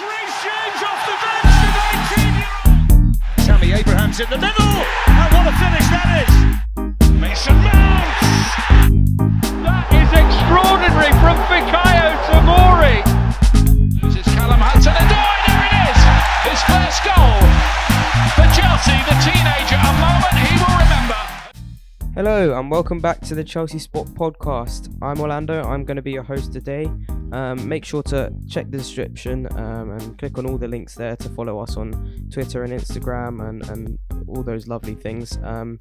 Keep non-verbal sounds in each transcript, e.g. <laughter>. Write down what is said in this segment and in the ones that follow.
Reece James off the bench, the 19-year-old. Tammy Abraham's in the middle, and what a finish that is. Mason Mount. Hello and welcome back to the Chelsea Spot Podcast. I'm Orlando. I'm going to be your host today. Um, make sure to check the description um, and click on all the links there to follow us on Twitter and Instagram and, and all those lovely things. Um,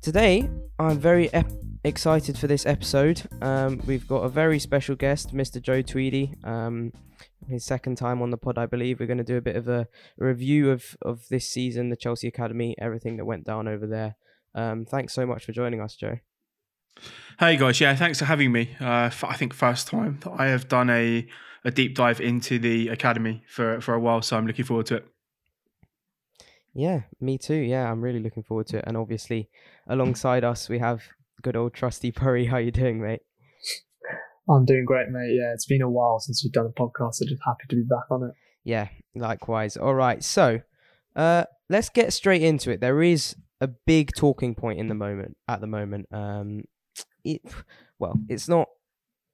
today, I'm very ep- excited for this episode. Um, we've got a very special guest, Mr. Joe Tweedie. Um, his second time on the pod, I believe. We're going to do a bit of a, a review of, of this season, the Chelsea Academy, everything that went down over there. Um, thanks so much for joining us, Joe. Hey guys, yeah, thanks for having me. Uh, f- I think first time that I have done a, a deep dive into the academy for for a while, so I'm looking forward to it. Yeah, me too. Yeah, I'm really looking forward to it. And obviously, alongside us, we have good old trusty Paree. How you doing, mate? I'm doing great, mate. Yeah, it's been a while since we've done a podcast, so just happy to be back on it. Yeah, likewise. All right, so uh, let's get straight into it. There is a big talking point in the moment at the moment. Um, it well, it's not.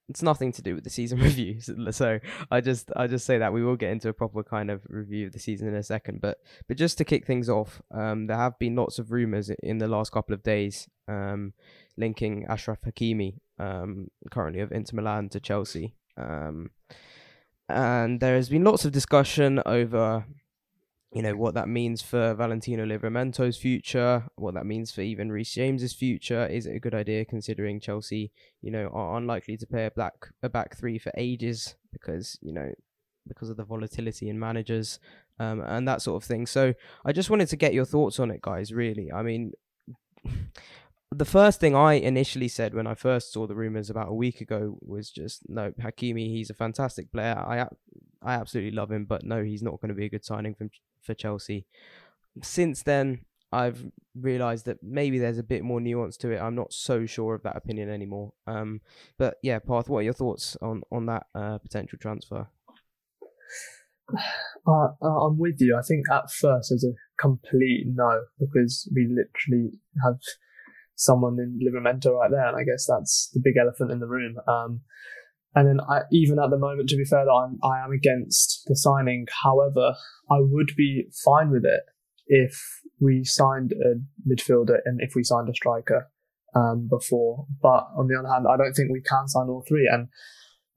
It's nothing to do with the season <laughs> reviews. So I just I just say that we will get into a proper kind of review of the season in a second. But but just to kick things off, um, there have been lots of rumours in the last couple of days um, linking Ashraf Hakimi, um, currently of Inter Milan, to Chelsea. Um, and there has been lots of discussion over you know what that means for Valentino Livramento's future, what that means for even Reece James's future. Is it a good idea considering Chelsea, you know, are unlikely to play a black a back three for ages because you know because of the volatility in managers um, and that sort of thing. So I just wanted to get your thoughts on it, guys. Really, I mean. The first thing I initially said when I first saw the rumors about a week ago was just no Hakimi. He's a fantastic player. I I absolutely love him, but no, he's not going to be a good signing from for Chelsea. Since then, I've realised that maybe there's a bit more nuance to it. I'm not so sure of that opinion anymore. Um, but yeah, Parth, what are your thoughts on on that uh, potential transfer? <sighs> Uh, uh, I'm with you. I think at first there's a complete no because we literally have someone in Livramento right there, and I guess that's the big elephant in the room. Um, and then I, even at the moment, to be fair, I'm, I am against the signing. However, I would be fine with it if we signed a midfielder and if we signed a striker um, before. But on the other hand, I don't think we can sign all three. And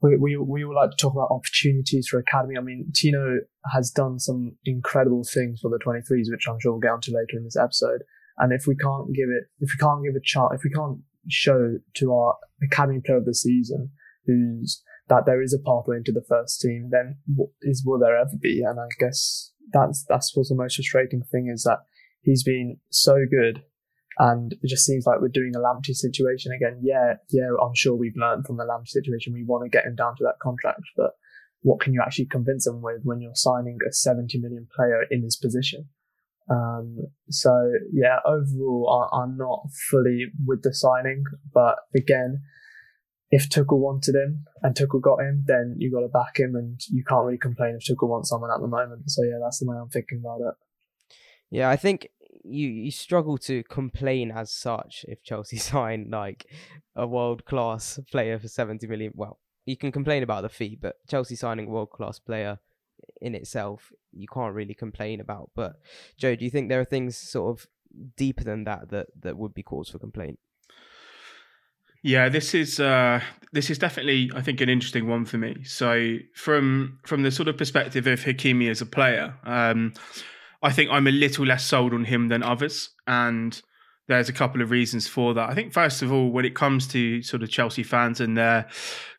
we, we, we would like to talk about opportunities for academy. I mean, Tino has done some incredible things for the 23s, which I'm sure we'll get onto later in this episode. And if we can't give it, if we can't give a chance, if we can't show to our academy player of the season who's that there is a pathway into the first team, then what is will there ever be? And I guess that's that's what's the most frustrating thing is that he's been so good, and it just seems like we're doing a Lamptey situation again. Yeah, yeah, I'm sure we've learned from the Lamptey situation. We want to get him down to that contract, but what can you actually convince him with when you're signing a 70 million player in his position? Um, so yeah, overall, I, I'm not fully with the signing, but again, if Tuchel wanted him and Tuchel got him, then you got to back him, and you can't really complain if Tuchel wants someone at the moment. So yeah, that's the way I'm thinking about it. Yeah, I think you you struggle to complain as such if Chelsea <laughs> sign like a world class player for seventy million. Well, you can complain about the fee, but Chelsea signing a world class player in itself, you can't really complain about. But Joe, do you think there are things sort of deeper than that that that would be cause for complaint? Yeah, this is uh, this is definitely, I think, an interesting one for me. So, from from the sort of perspective of Hakimi as a player, um, I think I'm a little less sold on him than others, and there's a couple of reasons for that. I think first of all, when it comes to sort of Chelsea fans and their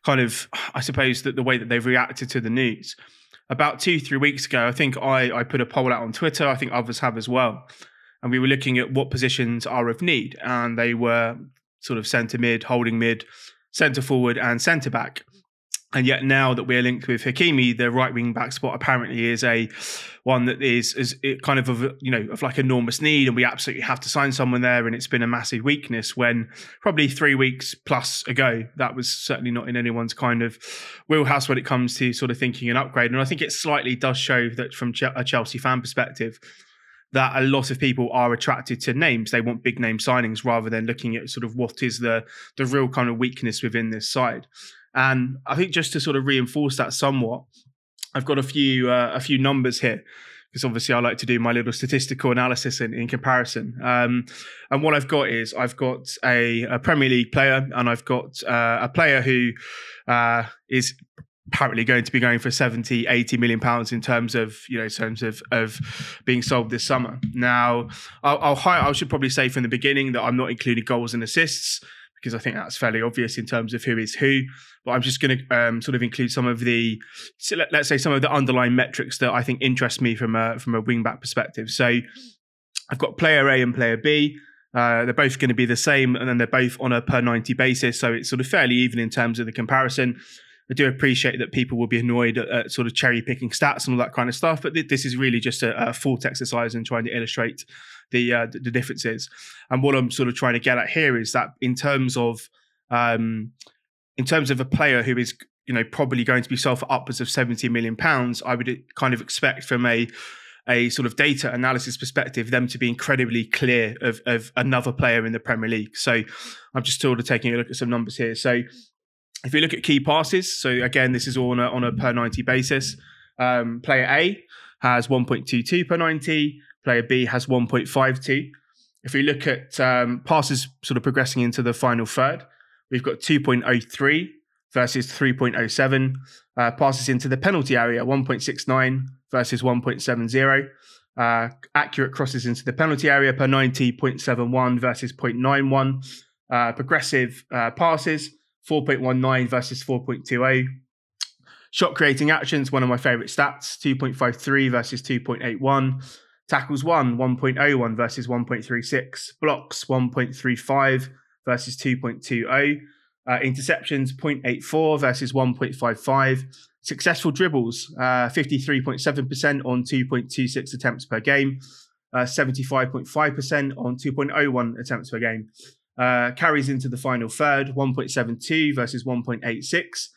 kind of, I suppose that the way that they've reacted to the news, about two three weeks ago, I think I I put a poll out on Twitter. I think others have as well, and we were looking at what positions are of need, and they were sort of centre mid, holding mid, centre forward, and centre back. And yet now that we're linked with Hakimi, the right wing back spot apparently is a one that is is kind of of you know of like enormous need, and we absolutely have to sign someone there. And it's been a massive weakness. When probably three weeks plus ago, that was certainly not in anyone's kind of wheelhouse when it comes to sort of thinking an upgrade. And I think it slightly does show that from a Chelsea fan perspective, that a lot of people are attracted to names. They want big name signings rather than looking at sort of what is the the real kind of weakness within this side. And I think just to sort of reinforce that somewhat, I've got a few uh, a few numbers here because obviously I like to do my little statistical analysis in, in comparison. Um, and what I've got is I've got a, a Premier League player and I've got uh, a player who uh, is apparently going to be going for 70 80 million pounds in terms of you know in terms of of being sold this summer now I'll, I'll i should probably say from the beginning that i'm not including goals and assists because I think that's fairly obvious in terms of who is who. But I'm just going to um, sort of include some of the, so let, us say, some of the underlying metrics that I think interest me from a from a wingback perspective. So I've got player A and player B. Uh, they're both going to be the same, and then they're both on a per 90 basis. So it's sort of fairly even in terms of the comparison. I do appreciate that people will be annoyed at, at sort of cherry picking stats and all that kind of stuff, but th- this is really just a, a thought exercise and trying to illustrate the, uh, the differences. And what I'm sort of trying to get at here is that in terms of um, in terms of a player who is you know probably going to be sold for upwards of 70 million pounds, I would kind of expect from a a sort of data analysis perspective, them to be incredibly clear of, of another player in the Premier League. So I'm just sort of taking a look at some numbers here. So if you look at key passes, so again, this is all on a, on a per 90 basis. Um, player A has 1.22 per 90, player B has 1.52. If we look at um, passes sort of progressing into the final third, we've got 2.03 versus 3.07. Uh, passes into the penalty area, 1.69 versus 1.70. Uh, accurate crosses into the penalty area per 90.71 versus 0.91. Uh, progressive uh, passes, 4.19 versus 4.20. Shot creating actions, one of my favorite stats, 2.53 versus 2.81. Tackles one, 1.01 versus 1.36. Blocks 1.35 versus 2.20. Uh, interceptions 0.84 versus 1.55. Successful dribbles, uh, 53.7% on 2.26 attempts per game, uh, 75.5% on 2.01 attempts per game. Uh, carries into the final third, 1.72 versus 1.86.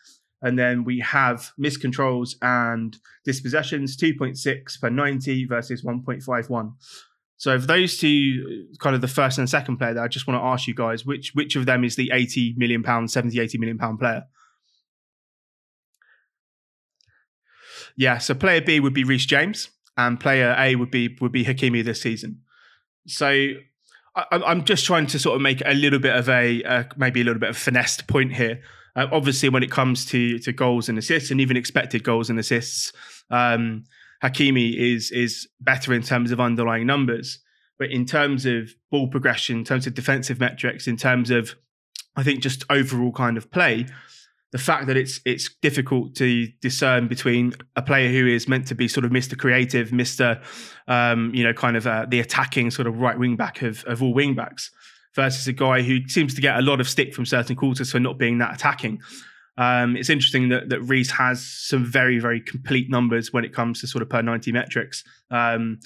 And then we have miscontrols and dispossessions, 2.6 per 90 versus 1.51. So of those two, kind of the first and second player, that I just want to ask you guys, which which of them is the 80 million pound, 70, 80 million pound player? Yeah, so player B would be Reece James, and player A would be would be Hakimi this season. So I, am just trying to sort of make a little bit of a uh, maybe a little bit of finessed point here. Uh, obviously, when it comes to to goals and assists, and even expected goals and assists, um, Hakimi is is better in terms of underlying numbers. But in terms of ball progression, in terms of defensive metrics, in terms of I think just overall kind of play, the fact that it's it's difficult to discern between a player who is meant to be sort of Mr. Creative, Mr. Um, you know, kind of uh, the attacking sort of right wing back of, of all wing backs, versus a guy who seems to get a lot of stick from certain quarters for not being that attacking. Um, it's interesting that that Reece has some very very complete numbers when it comes to sort of per ninety metrics. Um,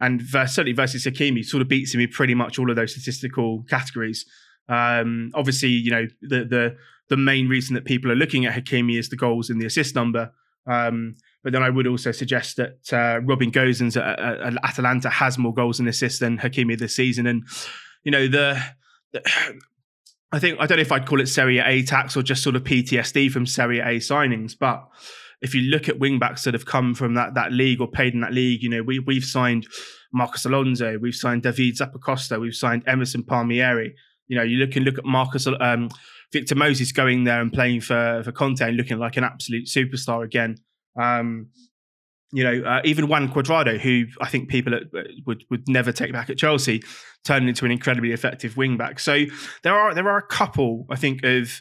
and certainly versus Hakimi, sort of beats him in pretty much all of those statistical categories. Um, obviously, you know the the the main reason that people are looking at Hakimi is the goals and the assist number. Um, but then I would also suggest that uh, Robin Gosens at, at, Atalanta has more goals and assists than Hakimi this season. And you know the, the, I think I don't know if I'd call it Serie A tax or just sort of PTSD from Serie A signings, but if you look at wingbacks that have come from that that league or played in that league, you know we we've signed Marcos Alonso, we've signed David Zappacosta, we've signed Emerson Palmieri. You know, you look and look at Marcos um, Victor Moses going there and playing for for Conte and looking like an absolute superstar again. Um, you know, uh, even Juan Cuadrado, who I think people at, would would never take back at Chelsea, turned into an incredibly effective wing back. So there are there are a couple, I think, of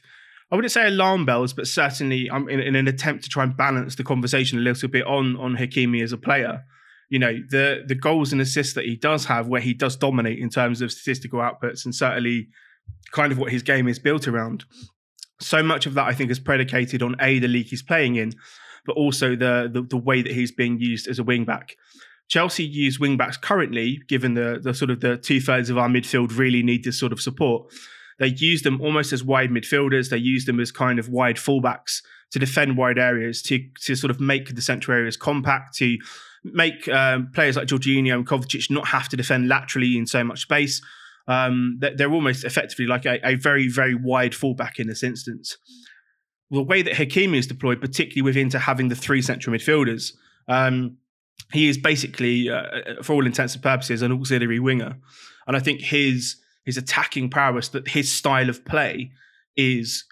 I wouldn't say alarm bells, but certainly um, in, in, an attempt to try and balance the conversation a little bit on on Hakimi as a player. You know, the the goals and assists that he does have, where he does dominate in terms of statistical outputs, and certainly kind of what his game is built around. So much of that, I think, is predicated on a the league he's playing in, but also the the, the way that he's being used as a wing back. Chelsea use wing backs currently, given the the sort of the two thirds of our midfield really need this sort of support. They use them almost as wide midfielders. They use them as kind of wide fullbacks to defend wide areas, to to sort of make the central areas compact, to make um, players like Jorginho and Kovacic not have to defend laterally in so much space. Um, they're almost effectively like a, a, very, very wide fullback in this instance. The way that Hakimi is deployed, particularly within to having the three central midfielders, um, he is basically, uh, for all intents and purposes, an auxiliary winger. And I think his his attacking prowess, that his style of play is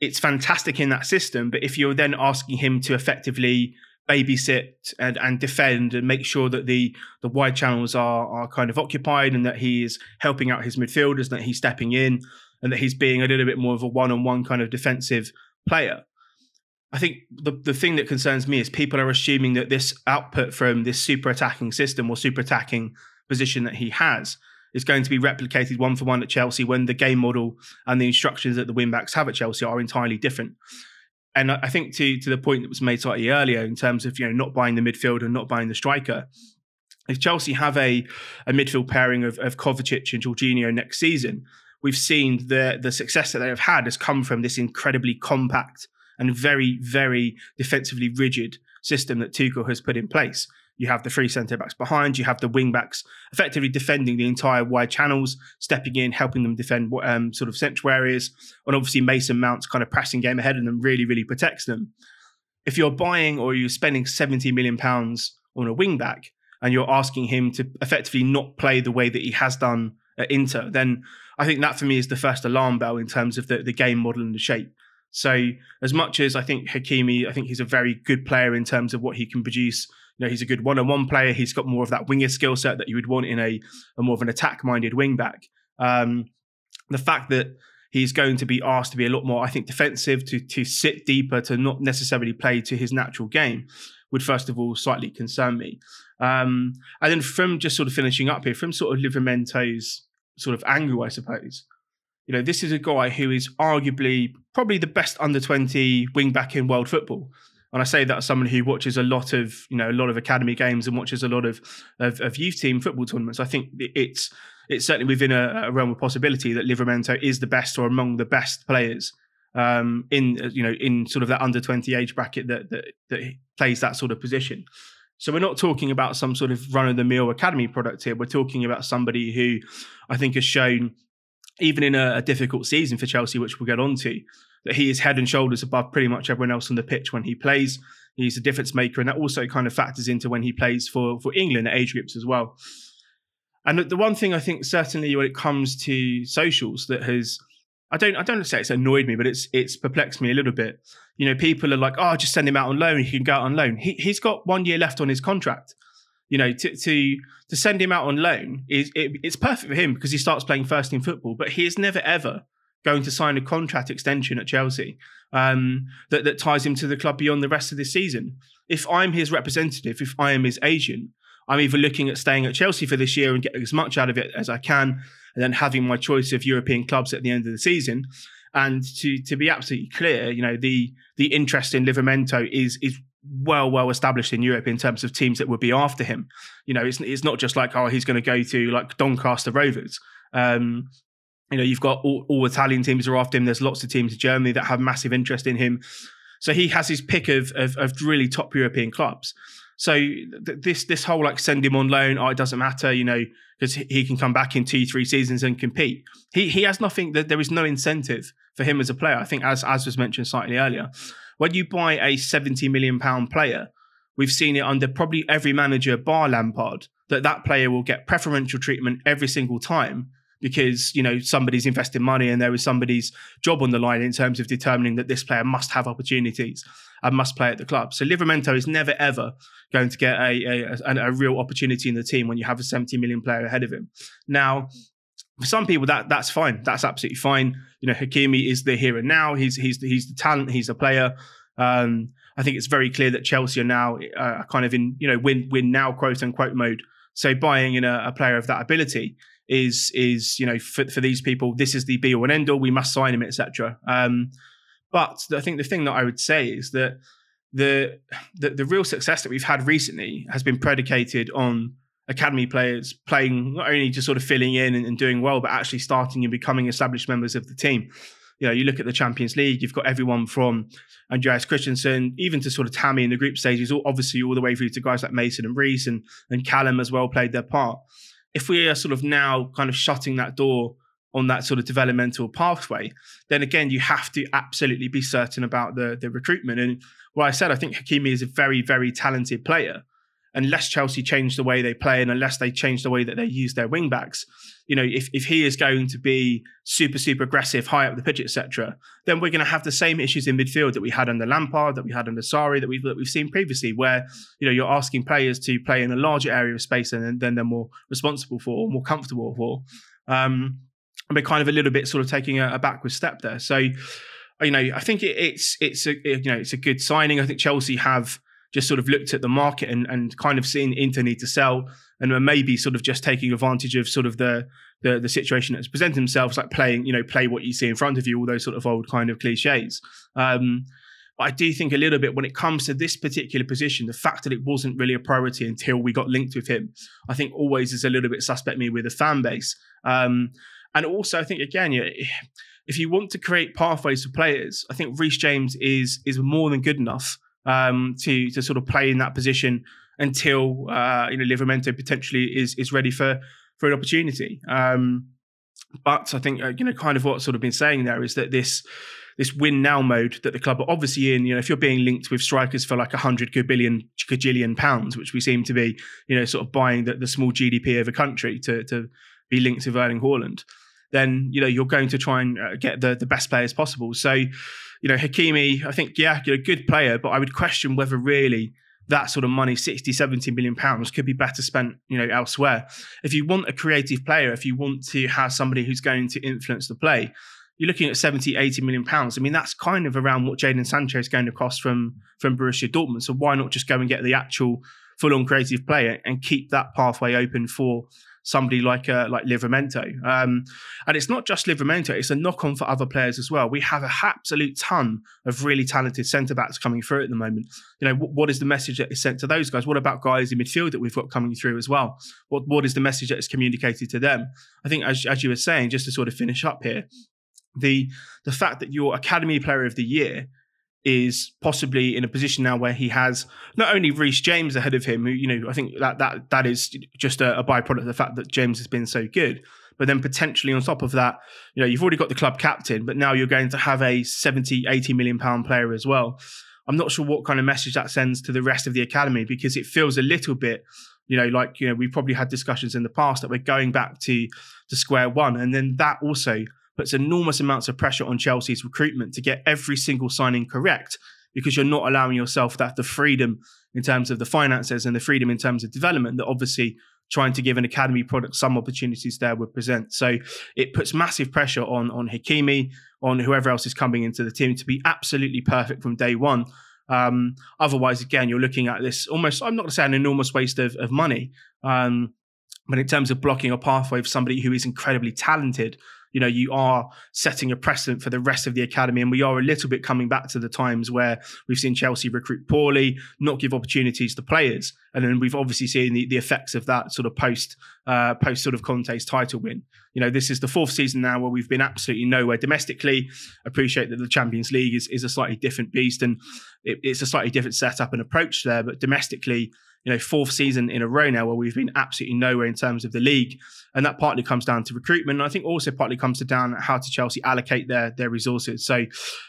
it's fantastic in that system. But if you're then asking him to effectively babysit and, and defend and make sure that the the wide channels are are kind of occupied and that he is helping out his midfielders, that he's stepping in and that he's being a little bit more of a one-on-one kind of defensive player. I think the the thing that concerns me is people are assuming that this output from this super attacking system or super attacking position that he has is going to be replicated one for one at Chelsea when the game model and the instructions that the wingbacks have at Chelsea are entirely different. And I think to to the point that was made slightly earlier in terms of you know not buying the midfield and not buying the striker, if Chelsea have a, a midfield pairing of, of Kovacic and Jorginho next season, we've seen the the success that they have had has come from this incredibly compact and very very defensively rigid system that Tuchel has put in place. You have the three centre backs behind. You have the wing backs effectively defending the entire wide channels, stepping in, helping them defend um, sort of central areas. And obviously, Mason Mount's kind of pressing game ahead of them really, really protects them. If you're buying or you're spending 70 million pounds on a wing back and you're asking him to effectively not play the way that he has done at Inter, then I think that for me is the first alarm bell in terms of the, the game model and the shape. So as much as I think Hakimi, I think he's a very good player in terms of what he can produce you know, he's a good one-on-one player. He's got more of that winger skill set that you would want in a, a more of an attack-minded wing back. Um, the fact that he's going to be asked to be a lot more, I think, defensive, to to sit deeper, to not necessarily play to his natural game, would first of all slightly concern me. Um, and then from just sort of finishing up here, from sort of Livramento's sort of angle, I suppose. You know, this is a guy who is arguably probably the best under 20 wing back in world football. And I say that as someone who watches a lot of, you know, a lot of academy games and watches a lot of of, of youth team football tournaments. I think it's it's certainly within a, a, realm of possibility that Livramento is the best or among the best players um, in you know in sort of that under twenty age bracket that, that that plays that sort of position. So we're not talking about some sort of run of the mill academy product here. We're talking about somebody who I think has shown, even in a, a difficult season for Chelsea, which we'll get on to, that he is head and shoulders above pretty much everyone else on the pitch when he plays. He's a difference maker, and that also kind of factors into when he plays for for England at age groups as well. And the one thing I think certainly when it comes to socials that has I don't I don't say it's annoyed me, but it's it's perplexed me a little bit. You know, people are like, oh, just send him out on loan. He can go out on loan. He he's got one year left on his contract. You know, to to to send him out on loan is it, it's perfect for him because he starts playing first team football. But he is never ever going to sign a contract extension at Chelsea um, that, that ties him to the club beyond the rest of this season. If I'm his representative, if I am his agent, I'm either looking at staying at Chelsea for this year and getting as much out of it as I can, and then having my choice of European clubs at the end of the season. And to to be absolutely clear, you know, the the interest in Livramento is is well well established in Europe in terms of teams that would be after him. You know, it's it's not just like oh he's going to go to like Doncaster Rovers. Um, you know, you've got all, all, Italian teams are after him. There's lots of teams in Germany that have massive interest in him. So he has his pick of of, of really top European clubs. So th- this this whole like send him on loan, oh, it doesn't matter, you know, because he can come back in two three seasons and compete. He he has nothing. That there is no incentive for him as a player. I think as as was mentioned slightly earlier, when you buy a seventy million pound player, we've seen it under probably every manager bar Lampard that that player will get preferential treatment every single time because you know somebody's invested money and there is somebody's job on the line in terms of determining that this player must have opportunities and must play at the club. So Livramento is never ever going to get a, a, a, a real opportunity in the team when you have a 70 million player ahead of him. Now, for some people that that's fine. That's absolutely fine. You know, Hakimi is the here and now. He's he's the, he's the talent. He's a player. Um, I think it's very clear that Chelsea are now uh, kind of in you know win win now quote unquote mode. So buying in a, a player of that ability is is you know for, for these people this is the be all and end all we must sign him etc um, But I think the thing that I would say is that the, the the real success that we've had recently has been predicated on academy players playing not only just sort of filling in and, and, doing well, but actually starting and becoming established members of the team. You know, you look at the Champions League, you've got everyone from Andreas Christensen, even to sort of Tammy in the group stages, obviously all the way through to guys like Mason and Reece and, and Callum as well played their part. If we are sort of now kind of shutting that door on that sort of developmental pathway, then again, you have to absolutely be certain about the, the recruitment. And well, I said, I think Hakimi is a very, very talented player unless Chelsea change the way they play and unless they change the way that they use their wing backs, you know, if, if he is going to be super, super aggressive, high up the pitch, etc., then we're going to have the same issues in midfield that we had under Lampard, that we had under Sarri, that we've, that we've seen previously, where, you know, you're asking players to play in a larger area of space than, than they're more responsible for or more comfortable for. Um, and we're kind of a little bit sort of taking a, a backward step there. So, you know, I think it, it's it's a you know it's a good signing. I think Chelsea have just sort of looked at the market and, and kind of seen Inter need to sell and maybe sort of just taking advantage of sort of the the, the situation that's presented themselves, like playing, you know, play what you see in front of you, all those sort of old kind of cliches. Um, but I do think a little bit when it comes to this particular position, the fact that it wasn't really a priority until we got linked with him, I think always is a little bit suspect me with the fan base. Um, and also, I think again, you <sighs> if you want to create pathways for players, I think Reece James is is more than good enough um, to to sort of play in that position until uh, you know Livramento potentially is is ready for for an opportunity. Um, but I think uh, you know kind of what's sort of been saying there is that this this win now mode that the club are obviously in. You know, if you're being linked with strikers for like a hundred billion gajillion pounds, which we seem to be, you know, sort of buying the, the small GDP of a country to to be linked with Erling Haaland, then you know you're going to try and uh, get the the best players possible. So you know, Hakimi, I think, yeah, you're a good player, but I would question whether really that sort of money, 60, 70 million pounds, could be better spent, you know, elsewhere. If you want a creative player, if you want to have somebody who's going to influence the play, you're looking at 70, 80 million pounds. I mean, that's kind of around what Jadon Sancho is going to cost from from Borussia Dortmund. So why not just go and get the actual full-on creative player and keep that pathway open for somebody like uh, like Livramento. Um, and it's not just Livramento; it's a knock on for other players as well. We have a absolute ton of really talented centre backs coming through at the moment. You know, what, what is the message that is sent to those guys? What about guys in midfield that we've got coming through as well? What what is the message that is communicated to them? I think, as as you were saying, just to sort of finish up here, the the fact that your academy player of the year is possibly in a position now where he has not only Reece James ahead of him, who you know I think that that that is just a, a byproduct of the fact that James has been so good. But then potentially on top of that, you know, you've already got the club captain, but now you're going to have a 70, 80 million pound player as well. I'm not sure what kind of message that sends to the rest of the academy because it feels a little bit, you know, like, you know, we've probably had discussions in the past that we're going back to to square one. And then that also puts enormous amounts of pressure on Chelsea's recruitment to get every single signing correct because you're not allowing yourself that the freedom in terms of the finances and the freedom in terms of development that obviously trying to give an academy product some opportunities there would present. So it puts massive pressure on on Hakimi, on whoever else is coming into the team to be absolutely perfect from day one. Um, otherwise, again, you're looking at this almost, I'm not going to say an enormous waste of, of money, um, but in terms of blocking a pathway of somebody who is incredibly talented you know you are setting a precedent for the rest of the academy. And we are a little bit coming back to the times where we've seen chelsea recruit poorly not give opportunities to players. And then we've obviously seen the, the effects of that sort of post uh, post sort of conte's title win. You know this is the fourth season now where we've been absolutely nowhere domestically. Appreciate that the champions league is, is a slightly different beast and it, it's a slightly different setup and approach there but domestically you know, fourth season in a row now where we've been absolutely nowhere in terms of the league. And that partly comes down to recruitment. And I think also partly comes to down how to Chelsea allocate their their resources. So,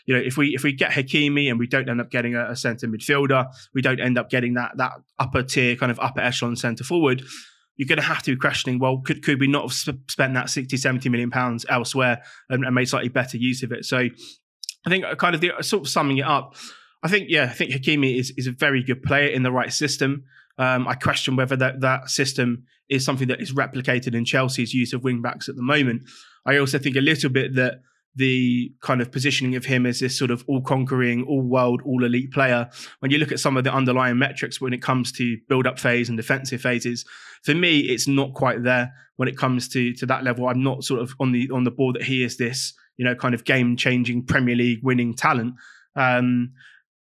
you know, if we if we get Hakimi and we don't end up getting a, a centre midfielder, we don't end up getting that that upper tier kind of upper echelon centre forward, you're going to have to be questioning, well, could, could we not have spent that 60, 70 million pounds elsewhere and, and, made slightly better use of it? So I think uh, kind of the uh, sort of summing it up, I think, yeah, I think Hakimi is, is a very good player in the right system. Um, I question whether that, that system is something that is replicated in Chelsea's use of wing backs at the moment. I also think a little bit that the kind of positioning of him as this sort of all conquering, all world, all elite player. When you look at some of the underlying metrics when it comes to build up phase and defensive phases, for me, it's not quite there when it comes to to that level. I'm not sort of on the on the board that he is this you know, kind of game changing Premier League winning talent. Um,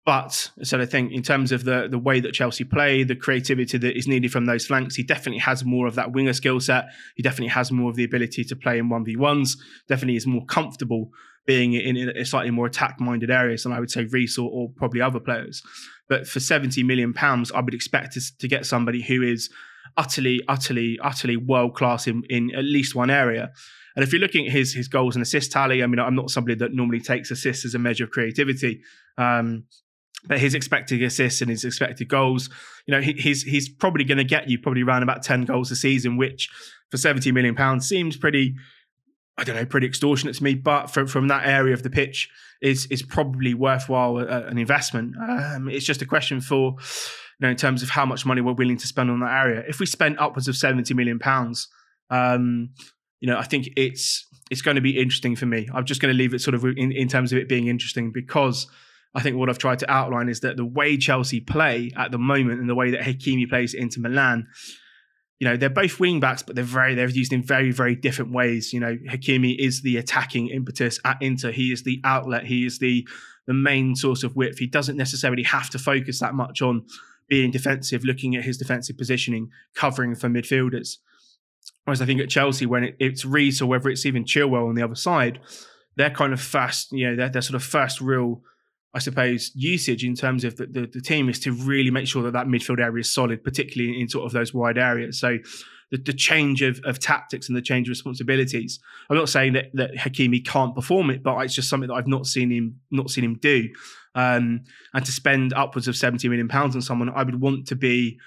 but so I think in terms of the the way that Chelsea play, the creativity that is needed from those flanks, he definitely has more of that winger skill set. He definitely has more of the ability to play in one v ones. Definitely is more comfortable being in, in a slightly more attack minded areas than I would say Reece or, or, probably other players. But for seventy million pounds, I would expect to, to get somebody who is utterly, utterly, utterly world class in in at least one area. And if you're looking at his his goals and assist tally, I mean, I'm not somebody that normally takes assists as a measure of creativity. Um, but his expected assists and his expected goals, you know, he, he's he's probably going to get you probably around about ten goals a season, which for seventy million pounds seems pretty, I don't know, pretty extortionate to me. But from from that area of the pitch is is probably worthwhile uh, an investment. Um, it's just a question for, you know, in terms of how much money we're willing to spend on that area. If we spend upwards of seventy million pounds, um, you know, I think it's it's going to be interesting for me. I'm just going to leave it sort of in, in terms of it being interesting because I think what I've tried to outline is that the way Chelsea play at the moment and the way that Hakimi plays Inter Milan, you know, they're both wing backs, but they're very they're used in very very different ways. You know, Hakimi is the attacking impetus at Inter. He is the outlet. He is the the main source of width. He doesn't necessarily have to focus that much on being defensive, looking at his defensive positioning, covering for midfielders. Whereas I think at Chelsea, when it, it's Reece or whether it's even Chilwell on the other side, they're kind of fast. You know, they're, they're sort of first real I suppose, usage in terms of the, the, the, team is to really make sure that that midfield area is solid, particularly in, sort of those wide areas. So the, the change of, of, tactics and the change of responsibilities. I'm not saying that, that Hakimi can't perform it, but it's just something that I've not seen him not seen him do. Um, and to spend upwards of 70 million pounds on someone, I would want to be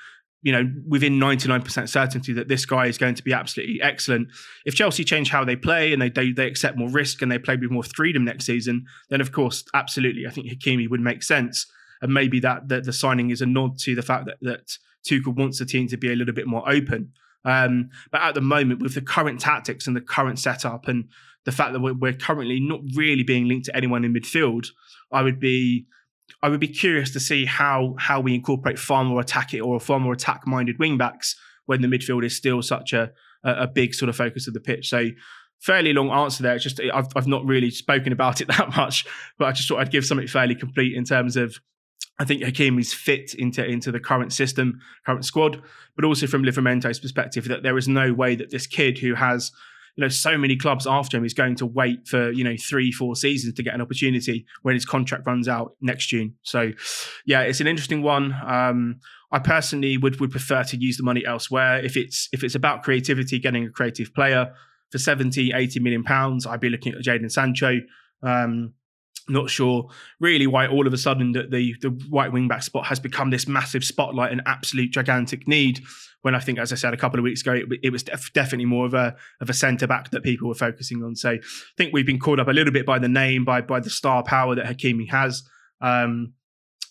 you know, within 99% certainty that this guy is going to be absolutely excellent. If Chelsea change how they play and they, they, they accept more risk and they play with more freedom next season, then of course, absolutely, I think Hakimi would make sense. And maybe that, that the signing is a nod to the fact that, that Tuchel wants the team to be a little bit more open. Um, but at the moment, with the current tactics and the current setup and the fact that we're, we're currently not really being linked to anyone in midfield, I would be I would be curious to see how how we incorporate far more attack it or far more attack minded wing backs when the midfield is still such a a big sort of focus of the pitch. So fairly long answer there. It's just I've I've not really spoken about it <laughs> that much, but I just thought I'd give something fairly complete in terms of I think Hakimi's fit into into the current system, current squad, but also from Livramento's perspective that there is no way that this kid who has you know, so many clubs after him is going to wait for, you know, three, four seasons to get an opportunity when his contract runs out next June. So, yeah, it's an interesting one. Um, I personally would would prefer to use the money elsewhere. If it's if it's about creativity, getting a creative player for 70, 80 million pounds, I'd be looking at Jadon Sancho. Um, not sure really why all of a sudden the, the, the right wing back spot has become this massive spotlight and absolute gigantic need when I think, as I said a couple of weeks ago, it, it was def- definitely more of a of a centre back that people were focusing on. So I think we've been caught up a little bit by the name, by by the star power that Hakimi has. Um,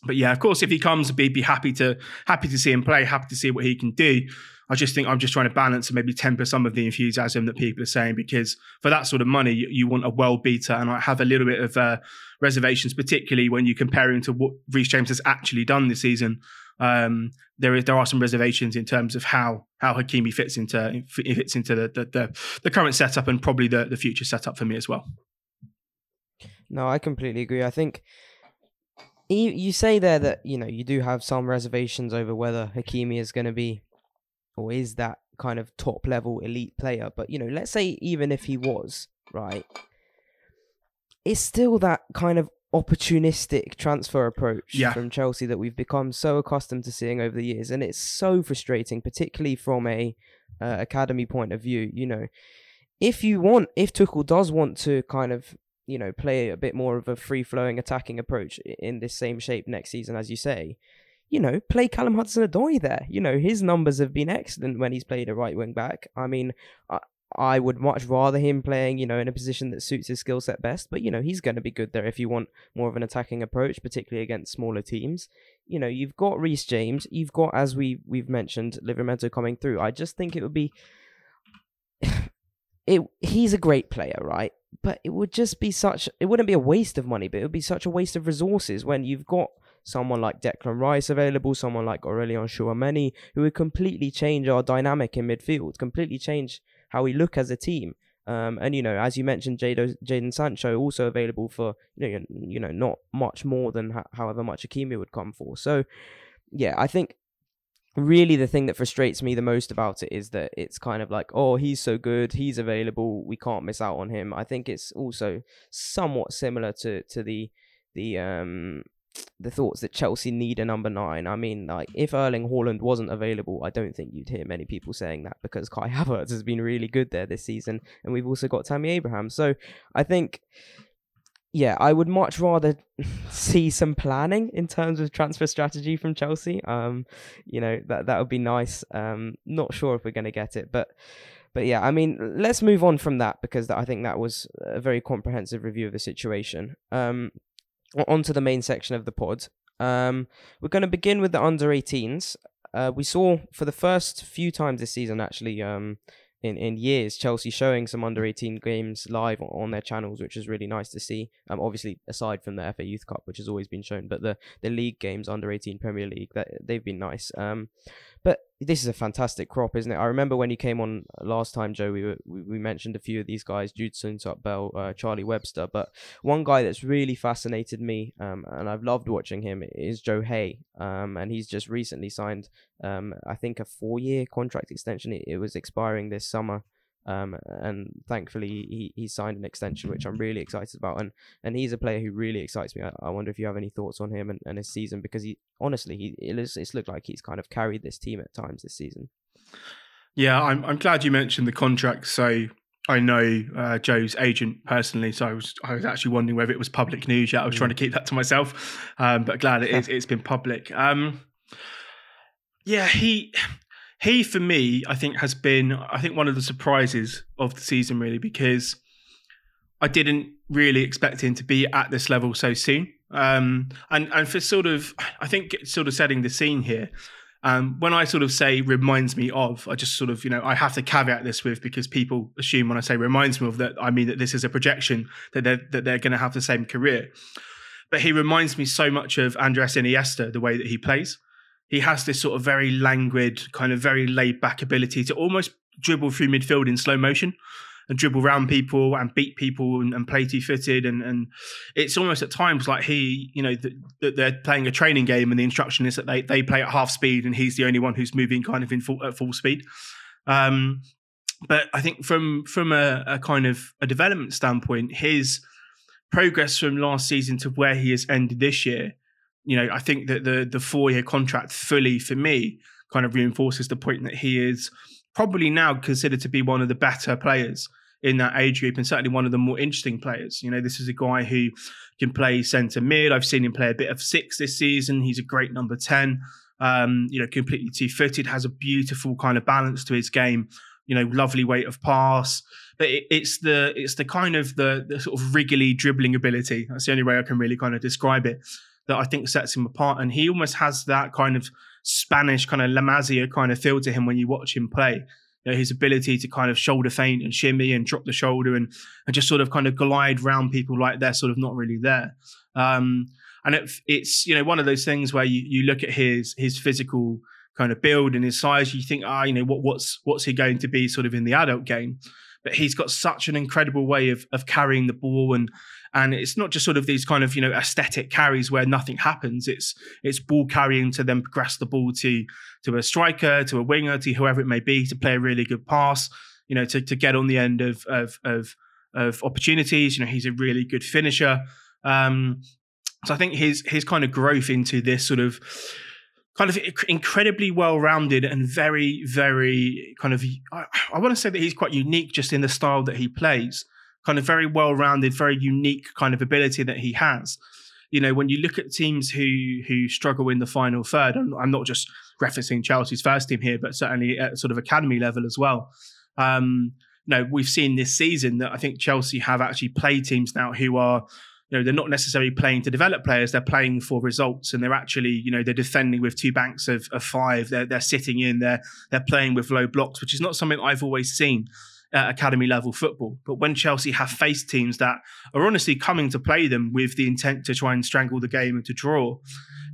but yeah, of course, if he comes, be be happy to happy to see him play, happy to see what he can do. I just think I'm just trying to balance and maybe temper some of the enthusiasm that people are saying because for that sort of money, you, you want a well beater, and I have a little bit of uh, reservations, particularly when you compare him to what Reece James has actually done this season. Um, there is there are some reservations in terms of how how Hakimi fits into fits into the the, the, the current setup and probably the, the future setup for me as well. No, I completely agree. I think you, you say there that you know you do have some reservations over whether Hakimi is going to be or is that kind of top level elite player. But you know, let's say even if he was right, it's still that kind of opportunistic transfer approach yeah. from Chelsea that we've become so accustomed to seeing over the years, and it's so frustrating, particularly from a uh, academy point of view. You know, if you want, if Tuchel does want to kind of you know play a bit more of a free flowing attacking approach in this same shape next season, as you say. You know, play Callum Hudson-Odoi there. You know, his numbers have been excellent when he's played a right wing back. I mean, I would much rather him playing, you know, in a position that suits his skill set best. But, you know, he's going to be good there if you want more of an attacking approach, particularly against smaller teams. You know, you've got Reece James, you've got, as we, we've mentioned, Livramento coming through. I just think it would be. <sighs> it He's a great player, right? But it would just be such. It wouldn't be a waste of money, but it would be such a waste of resources when you've got someone like Declan Rice available, someone like Aurelien Tchouameni, who would completely change our dynamic in midfield, completely change how we look as a team. Um, and you know, as you mentioned, Jadon Sancho also available for you know, you know, not much more than ha- however much Hakimi would come for. So, yeah, I think really the thing that frustrates me the most about it is that it's kind of like oh he's so good he's available we can't miss out on him i think it's also somewhat similar to to the the um the thoughts that Chelsea need a number nine. I mean, like if Erling Haaland wasn't available, I don't think you'd hear many people saying that because Kai <laughs> Havertz has been really good there this season, and we've also got Tammy Abraham. So I think yeah, I would much rather <laughs> see some planning in terms of transfer strategy from Chelsea. Um, you know that that would be nice. Um, not sure if we're going to get it, but but yeah, I mean, let's move on from that because I think that was a very comprehensive review of the situation. Um, onto the main section of the pod. Um, we're going to begin with the under 18s. Uh, we saw for the first few times this season, actually, um, in, in years. Chelsea showing some under 18 games live on their channels, which is really nice to see. Um, obviously aside from the FA Youth Cup, which has always been shown, but the the league games under 18 Premier League that they've been nice. Um, but this is a fantastic crop, isn't it? I remember when you came on last time, Joe. We were, we, mentioned a few of these guys: Jude Soonsup Bell, uh, Charlie Webster. But one guy that's really fascinated me, um, and I've loved watching him, is Joe Haigh. Um, and he's just recently signed, um, I think, a four-year contract extension. It, it was expiring this summer. Um, and thankfully he, he signed an extension, which I'm really excited about. And and he's a player who really excites me. I, I wonder if you have any thoughts on him and, and his season because he honestly he it's, it's looked like he's kind of carried this team at times this season. Yeah, I'm I'm glad you mentioned the contract. So I know uh, Joe's agent personally, so I was I was actually wondering whether it was public news. Yeah, I was mm. trying to keep that to myself, um, but glad it is, <laughs> it's been public. Um, yeah, he he for me, I think has been I think one of the surprises of the season really because I didn't really expect him to be at this level so soon. Um, and and for sort of I think sort of setting the scene here. Um, when I sort of say reminds me of, I just sort of, you know, I have to caveat this with because people assume when I say reminds me of that, I mean that this is a projection that they're, that they're going to have the same career. But he reminds me so much of Andres Iniesta, the way that he plays he has this sort of very languid, kind of very laid back ability to almost dribble through midfield in slow motion and dribble around people and beat people and, and play two footed and and it's almost at times like he you know they're playing a training game and the instruction is that they they play at half speed and he's the only one who's moving kind of in full at full speed. Um, but I think from from a, a kind of a development standpoint his progress from last season to where he has ended this year you know, I think that the the four year contract fully for me kind of reinforces the point that he is probably now considered to be one of the better players in that age group and certainly one of the more interesting players. You know, this is a guy who can play centre mid. I've seen him play a bit of six this season. He's a great number 10. Um, you know, completely two footed, has a beautiful kind of balance to his game. You know, lovely weight of pass. But it, it's the it's the kind of the, the sort of wriggly dribbling ability. That's the only way I can really kind of describe it that I think sets him apart. And he almost has that kind of Spanish kind of La Masia kind of feel to him when you watch him play. You know, his ability to kind of shoulder feint and shimmy and drop the shoulder and, and just sort of kind of glide round people like they're sort of not really there. Um, and it, it's you know one of those things where you, you look at his his physical kind of build and his size, you think, ah, you know, what, what's what's he going to be sort of in the adult game? But he's got such an incredible way of of carrying the ball and and it's not just sort of these kind of you know aesthetic carries where nothing happens. It's it's ball carrying to then progress the ball to to a striker to a winger to whoever it may be to play a really good pass you know to, to get on the end of of of of opportunities. You know he's a really good finisher. Um so i think his his kind of growth into this sort of kind of incredibly well-rounded and very very kind of I, I want to say that he's quite unique just in the style that he plays kind of very well rounded, very unique kind of ability that he has. You know, when you look at teams who who struggle in the final third, I'm, I'm not just referencing Chelsea's first team here, but certainly at sort of academy level as well. Um, you know, we've seen this season that I think Chelsea have actually played teams now who are you know they're not necessarily playing to develop players they're playing for results and they're actually you know they're defending with two banks of, of five they're, they're sitting in they're they're playing with low blocks which is not something i've always seen uh, academy level football. But when Chelsea have faced teams that are honestly coming to play them with the intent to try and strangle the game and to draw,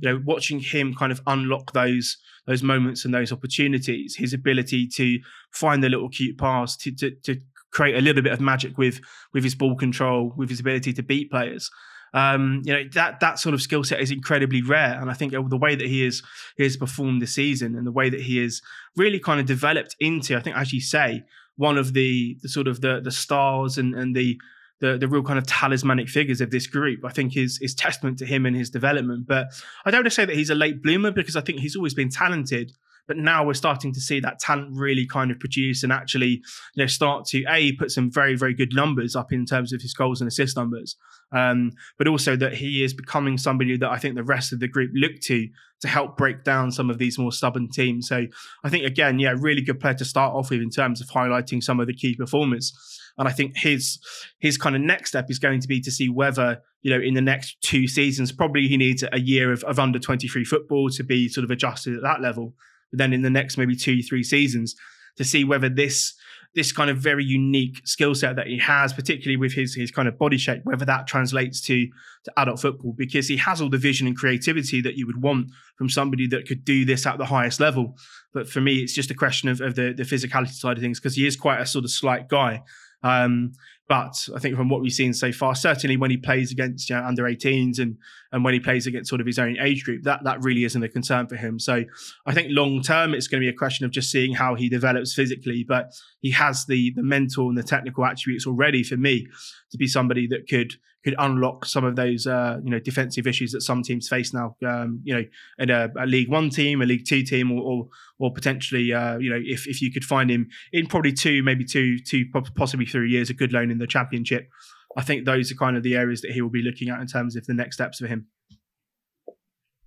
you know, watching him kind of unlock those those moments and those opportunities, his ability to find the little cute pass to to, to create a little bit of magic with with his ball control, with his ability to beat players. Um, you know that that sort of skill set is incredibly rare, and I think the way that he is he has performed this season and the way that he is really kind of developed into, I think, as you say, one of the, the sort of the the stars and and the the, the real kind of talismanic figures of this group, I think is is testament to him and his development. But I don't want to say that he's a late bloomer because I think he's always been talented. But now we're starting to see that talent really kind of produce and actually, you know, start to a put some very very good numbers up in terms of his goals and assist numbers, um, but also that he is becoming somebody that I think the rest of the group look to to help break down some of these more stubborn teams. So I think again, yeah, really good player to start off with in terms of highlighting some of the key performers. And I think his his kind of next step is going to be to see whether you know in the next two seasons, probably he needs a year of, of under twenty three football to be sort of adjusted at that level then in the next maybe two, three seasons to see whether this this kind of very unique skill set that he has, particularly with his his kind of body shape, whether that translates to to adult football, because he has all the vision and creativity that you would want from somebody that could do this at the highest level. But for me, it's just a question of, of the the physicality side of things because he is quite a sort of slight guy. Um, but I think from what we've seen so far, certainly when he plays against you know, under 18s and and when he plays against sort of his own age group, that that really isn't a concern for him. So I think long term, it's going to be a question of just seeing how he develops physically. But he has the the mental and the technical attributes already for me to be somebody that could could unlock some of those uh, you know defensive issues that some teams face now. Um, you know, in a, a, League One team, a League Two team, or or, or potentially uh, you know if if you could find him in probably two, maybe two, two possibly three years, a good loan in the Championship. I think those are kind of the areas that he will be looking at in terms of the next steps for him.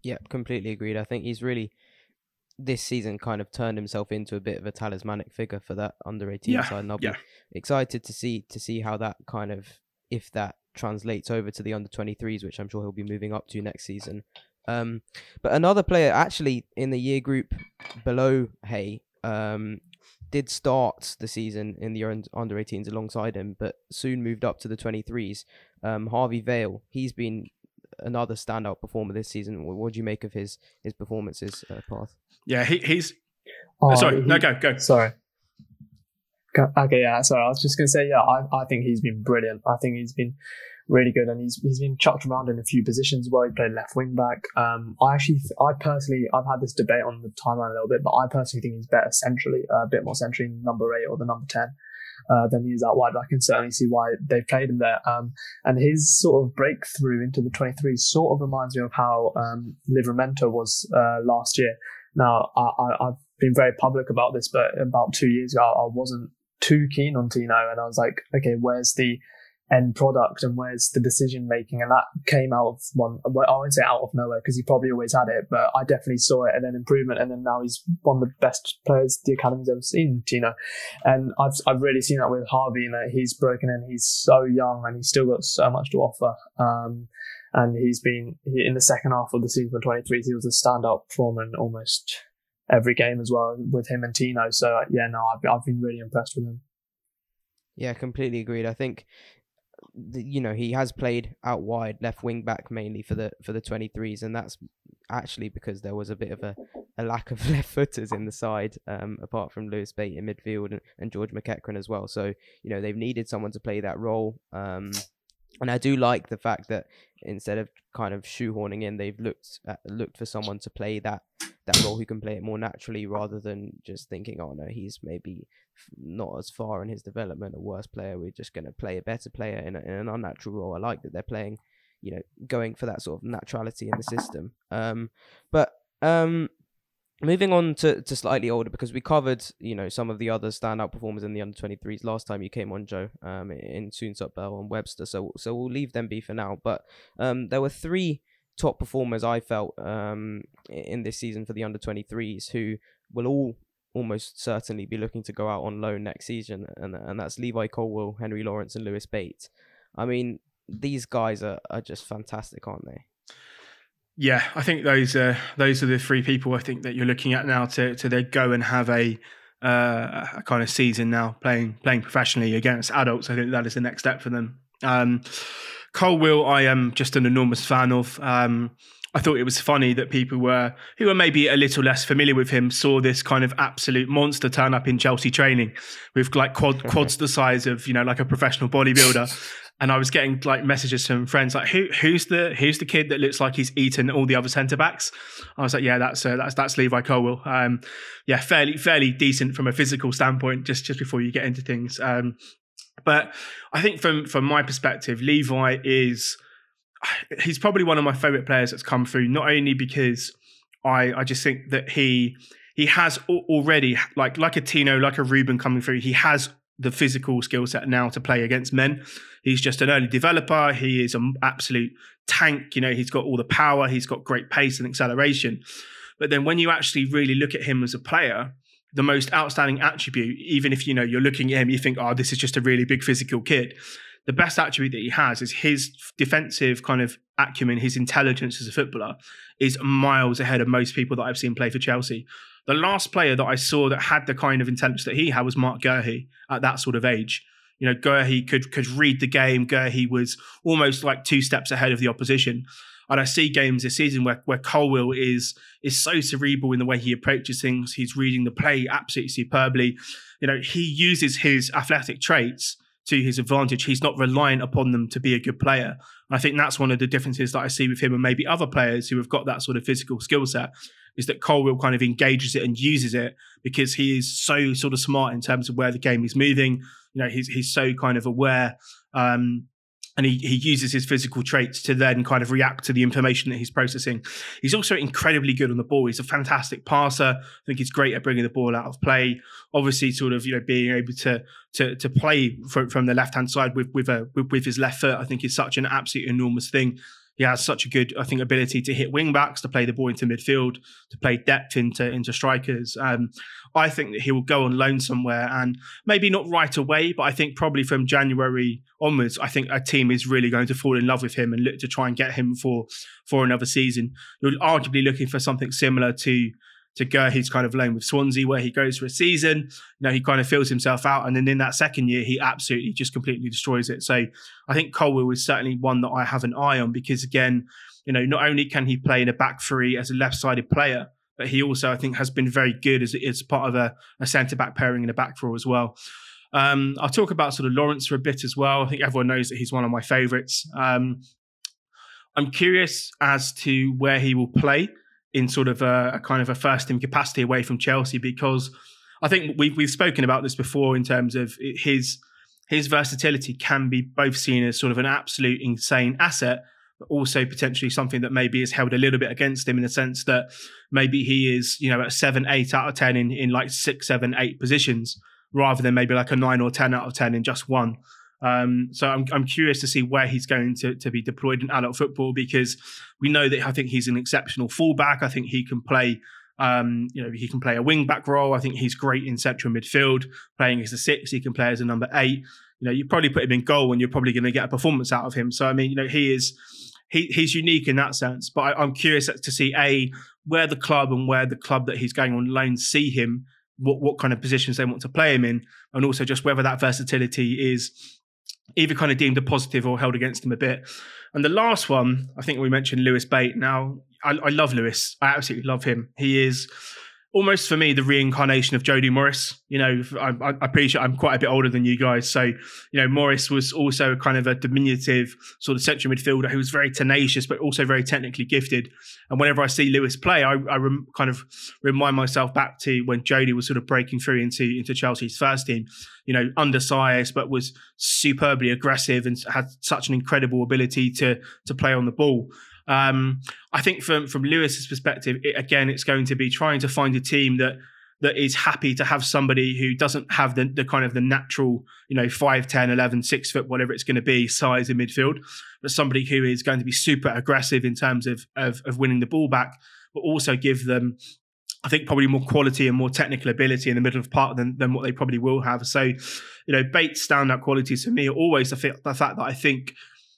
Yeah, completely agreed. I think he's really this season kind of turned himself into a bit of a talismanic figure for that under 18 yeah, side and I'll yeah. be excited to see to see how that kind of if that translates over to the under 23s, which I'm sure he'll be moving up to next season. Um, but another player actually in the year group below Haigh um, did start the season in the under 18s alongside him, but soon moved up to the 23s. Um, Harvey Vale, he's been another standout performer this season. What do you make of his his performances, uh, Path? Yeah, he, he's. Oh, sorry, he, no, go go. Sorry. Okay, yeah. Sorry, I was just gonna say, yeah, I, I think he's been brilliant. I think he's been really good, and he's he's been chucked around in a few positions. Well, he played left wing back. Um, I actually, I personally, I've had this debate on the timeline a little bit, but I personally think he's better centrally, uh, a bit more centrally number eight or the number ten. Uh, than he is out wide, I can certainly see why they've played him there. Um, and his sort of breakthrough into the 23 sort of reminds me of how um, Livramento was uh, last year. Now, I, have been very public about this, but about two years ago, I wasn't too keen on Tino, and I was like, okay, where's the end product and where's the decision making? And that came out of one. I won't say out of nowhere because he probably always had it, but I definitely saw it and then improvement, and then now he's one of the best players the academy's ever seen, Tino. And I've I've really seen that with Harvey, and that he's broken in. He's so young and he's still got so much to offer. Um, and he's been in the second half of the season for 23. He was a standout performer in almost every game as well with him and Tino. So yeah, no, I've I've been really impressed with him. Yeah, completely agreed. I think you know he has played out wide left wing back mainly for the for the 23s and that's actually because there was a bit of a, a lack of <laughs> left footers in the side um, apart from Lewis Bate in midfield and, and George McEachran as well so you know they've needed someone to play that role um, and I do like the fact that instead of kind of shoehorning in, they've looked at, looked for someone to play that that role who can play it more naturally, rather than just thinking, oh no, he's maybe not as far in his development, a worse player. We're just going to play a better player in, a, in an unnatural role. I like that they're playing, you know, going for that sort of naturality in the system. Um, but um, Moving on to, to slightly older because we covered you know some of the other standout performers in the under 23s last time you came on Joe um in Soonsup Bell and Webster. So so we'll leave them be for now. But um there were three top performers I felt um in this season for the under 23s who will all almost certainly be looking to go out on loan next season and and that's Levi Colwill Henry Lawrence and Lewis Bates. I mean these guys are, are just fantastic aren't they yeah, I think those are those are the three people I think that you're looking at now to to then go and have a uh, a kind of season now playing playing professionally against adults. I think that is the next step for them. Um, Colwill, I am just an enormous fan of. Um, I thought it was funny that people were who were maybe a little less familiar with him saw this kind of absolute monster turn up in Chelsea training with like quad, <laughs> quads the size of you know like a professional bodybuilder. And I was getting like messages from friends like, "Who who's the who's the kid that looks like he's eaten all the other centre backs?" I was like, "Yeah, that's uh, that's that's Levi Colwill. Um, yeah, fairly fairly decent from a physical standpoint. Just just before you get into things, um, but I think from from my perspective, Levi is he's probably one of my favorite players that's come through. Not only because I I just think that he he has already like like a Tino, like a Ruben coming through. He has the physical skill set now to play against men. He's just an early developer. He is an absolute tank. You know, he's got all the power. He's got great pace and acceleration. But then when you actually really look at him as a player, the most outstanding attribute, even if you know you're looking at him, you think, oh, this is just a really big physical kid the best attribute that he has is his defensive kind of acumen, his intelligence as a footballer is miles ahead of most people that I've seen play for Chelsea. The last player that I saw that had the kind of intelligence that he had was Mark Guehi at that sort of age. You know, Guehi could could read the game. Guehi was almost like two steps ahead of the opposition. And I see games this season where where Colwill is is so cerebral in the way he approaches things. He's reading the play absolutely superbly. You know, he uses his athletic traits to his advantage. He's not reliant upon them to be a good player. And I think that's one of the differences that I see with him and maybe other players who have got that sort of physical skill set is that Colwill kind of engages it and uses it because he is so sort of smart in terms of where the game is moving. You know, he's he's so kind of aware um, and he, he uses his physical traits to then kind of react to the information that he's processing. He's also incredibly good on the ball. He's a fantastic passer. I think he's great at bringing the ball out of play. Obviously, sort of you know being able to to to play from, from the left hand side with with a with, with his left foot, I think is such an absolute enormous thing. He has such a good, I think, ability to hit wing backs, to play the ball into midfield, to play depth into into strikers. Um, I think that he will go on loan somewhere, and maybe not right away, but I think probably from January onwards, I think a team is really going to fall in love with him and look to try and get him for for another season. You're arguably looking for something similar to to Guehi's kind of loan with Swansea, where he goes for a season. You know, he kind of fills himself out, and then in that second year, he absolutely just completely destroys it. So I think Colwill is certainly one that I have an eye on because again, you know, not only can he play in a back three as a left-sided player, but he also I think has been very good as as part of a, a centre back pairing in a back four as well. Um, I'll talk about sort of Lawrence for a bit as well. I think everyone knows that he's one of my favourites. Um, I'm curious as to where he will play in sort of a, a kind of a first team capacity away from Chelsea because I think we've we've spoken about this before in terms of his his versatility can be both seen as sort of an absolute insane asset, also potentially something that maybe is held a little bit against him in the sense that maybe he is you know at seven eight out of ten in in like six seven eight positions rather than maybe like a nine or ten out of ten in just one. Um, so I'm, I'm curious to see where he's going to, to be deployed in adult football because we know that I think he's an exceptional fullback. I think he can play, um, you know, he can play a wing back role. I think he's great in central midfield, playing as a six. He can play as a number eight. You know, you probably put him in goal and you're probably going to get a performance out of him. So I mean, you know, he is he he's unique in that sense. But I, I'm curious to see a where the club and where the club that he's going on loan see him what, what kind of positions they want to play him in, and also just whether that versatility is either kind of deemed a positive or held against him a bit. And the last one, I think we mentioned Lewis Bate. Now, I, I love Lewis. I absolutely love him. He is almost for me the reincarnation of Jody Morris. You know, I, appreciate I'm quite a bit older than you guys, so you know Morris was also kind of a diminutive sort of central midfielder who was very tenacious but also very technically gifted. And whenever I see Lewis play, I, I rem, kind of remind myself back to when Jody was sort of breaking through into into Chelsea's first team. You know, undersized but was superbly aggressive and had such an incredible ability to to play on the ball. Um, I think from from Lewis's perspective, it, again, it's going to be trying to find a team that that is happy to have somebody who doesn't have the, the kind of the natural, you know, 5, 10, 11, 6 foot, whatever it's going to be, size in midfield, but somebody who is going to be super aggressive in terms of, of, of winning the ball back, but also give them I think probably more quality and more technical ability in the middle of part than, than what they probably will have. So, you know, Bates' standout qualities for me are always the, the fact that I think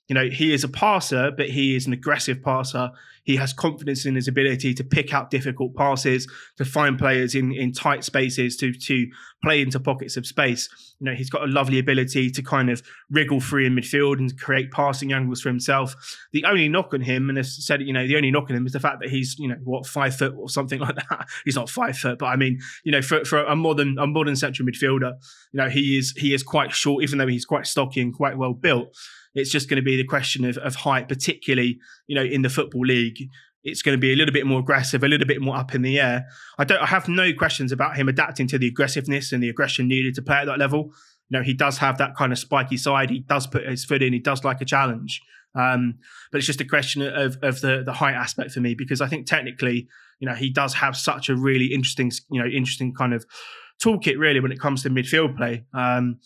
you know, he is a passer, but he is an aggressive passer. He has confidence in his ability to pick out difficult passes, to find players in, in tight spaces, to to play into pockets of space. You know, he's got a lovely ability to kind of wriggle free in midfield and create passing angles for himself. The only knock on him, and I said, you know, the only knock on him is the fact that he's, you know, what five foot or something <laughs> like that. he's not five foot, but I mean, you know, for, for a modern a modern central midfielder, you know, he is he is quite short, even though he's quite stocky and quite well built. It's just going to be the question of, of height, particularly, you know, in the football league. It's going to be a little bit more aggressive, a little bit more up in the air. I don't. I have no questions about him adapting to the aggressiveness and the aggression needed to play at that level. You know, he does have that kind of spiky side. He does put his foot in. He does like a challenge. Um, but it's just a question of of the the height aspect for me because I think technically, you know, he does have such a really interesting, you know, interesting kind of toolkit really when it comes to midfield play. Um,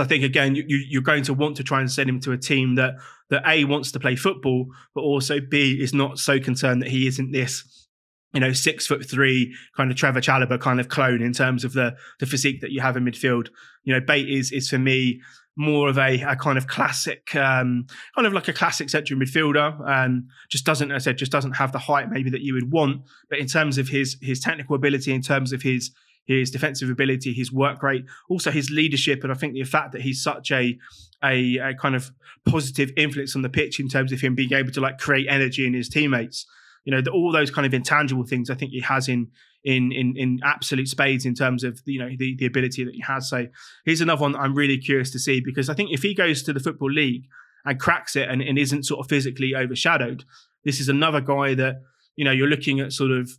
I think again, you, you're going to want to try and send him to a team that that a wants to play football, but also b is not so concerned that he isn't this, you know, six foot three kind of Trevor Chalobah kind of clone in terms of the the physique that you have in midfield. You know, Bate is is for me more of a, a kind of classic, um, kind of like a classic central midfielder, and just doesn't, as I said, just doesn't have the height maybe that you would want. But in terms of his his technical ability, in terms of his his defensive ability, his work rate, also his leadership, and I think the fact that he's such a, a, a kind of positive influence on the pitch in terms of him being able to like create energy in his teammates. You know, the, all those kind of intangible things I think he has in in in in absolute spades in terms of you know the the ability that he has. So here's another one I'm really curious to see because I think if he goes to the football league and cracks it and, and isn't sort of physically overshadowed, this is another guy that you know you're looking at sort of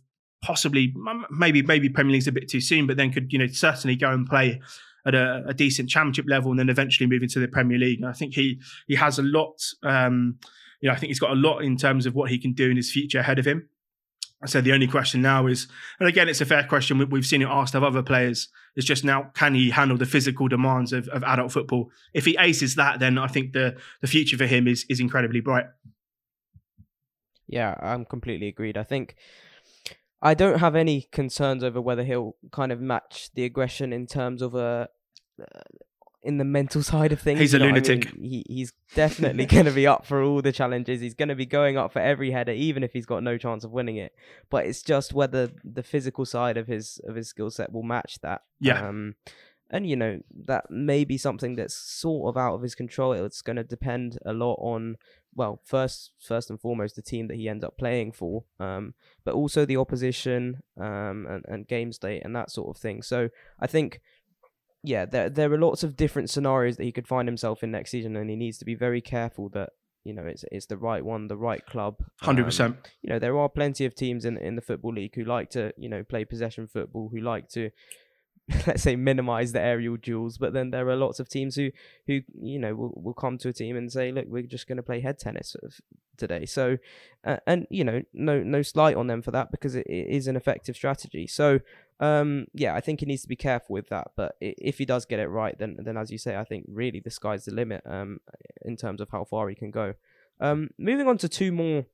possibly maybe maybe Premier League's a bit too soon, but then could you know certainly go and play at a, a decent Championship level and then eventually move into the Premier League. And I think he he has a lot. Um, you know, I think he's got a lot in terms of what he can do in his future ahead of him. So the only question now is, and again, it's a fair question. We've seen it asked of other players. It's just now, can he handle the physical demands of, of adult football? If he aces that, then I think the the future for him is is incredibly bright. Yeah, I'm completely agreed. I think I don't have any concerns over whether he'll kind of match the aggression in terms of a. Uh, in the mental side of things, he's a lunatic. I mean? he, he's definitely <laughs> going to be up for all the challenges. He's going to be going up for every header, even if he's got no chance of winning it. But it's just whether the physical side of his of his skill set will match that. Yeah. Um, and you know that may be something that's sort of out of his control. It's going to depend a lot on well, first first and foremost the team that he ends up playing for, um, but also the opposition um, and, and game state and that sort of thing. So I think, yeah, there there are lots of different scenarios that he could find himself in next season, and he needs to be very careful that you know it's it's the right one, the right club. Hundred um, percent. You know there are plenty of teams in in the football league who like to you know play possession football, who like to <laughs> let's say minimize the aerial duels but then there are lots of teams who who you know will, will come to a team and say look we're just going to play head tennis today. So uh, and you know no no slight on them for that because it, it is an effective strategy. So um yeah i think he needs to be careful with that but if he does get it right then then as you say i think really the sky's the limit um in terms of how far he can go. Um moving on to two more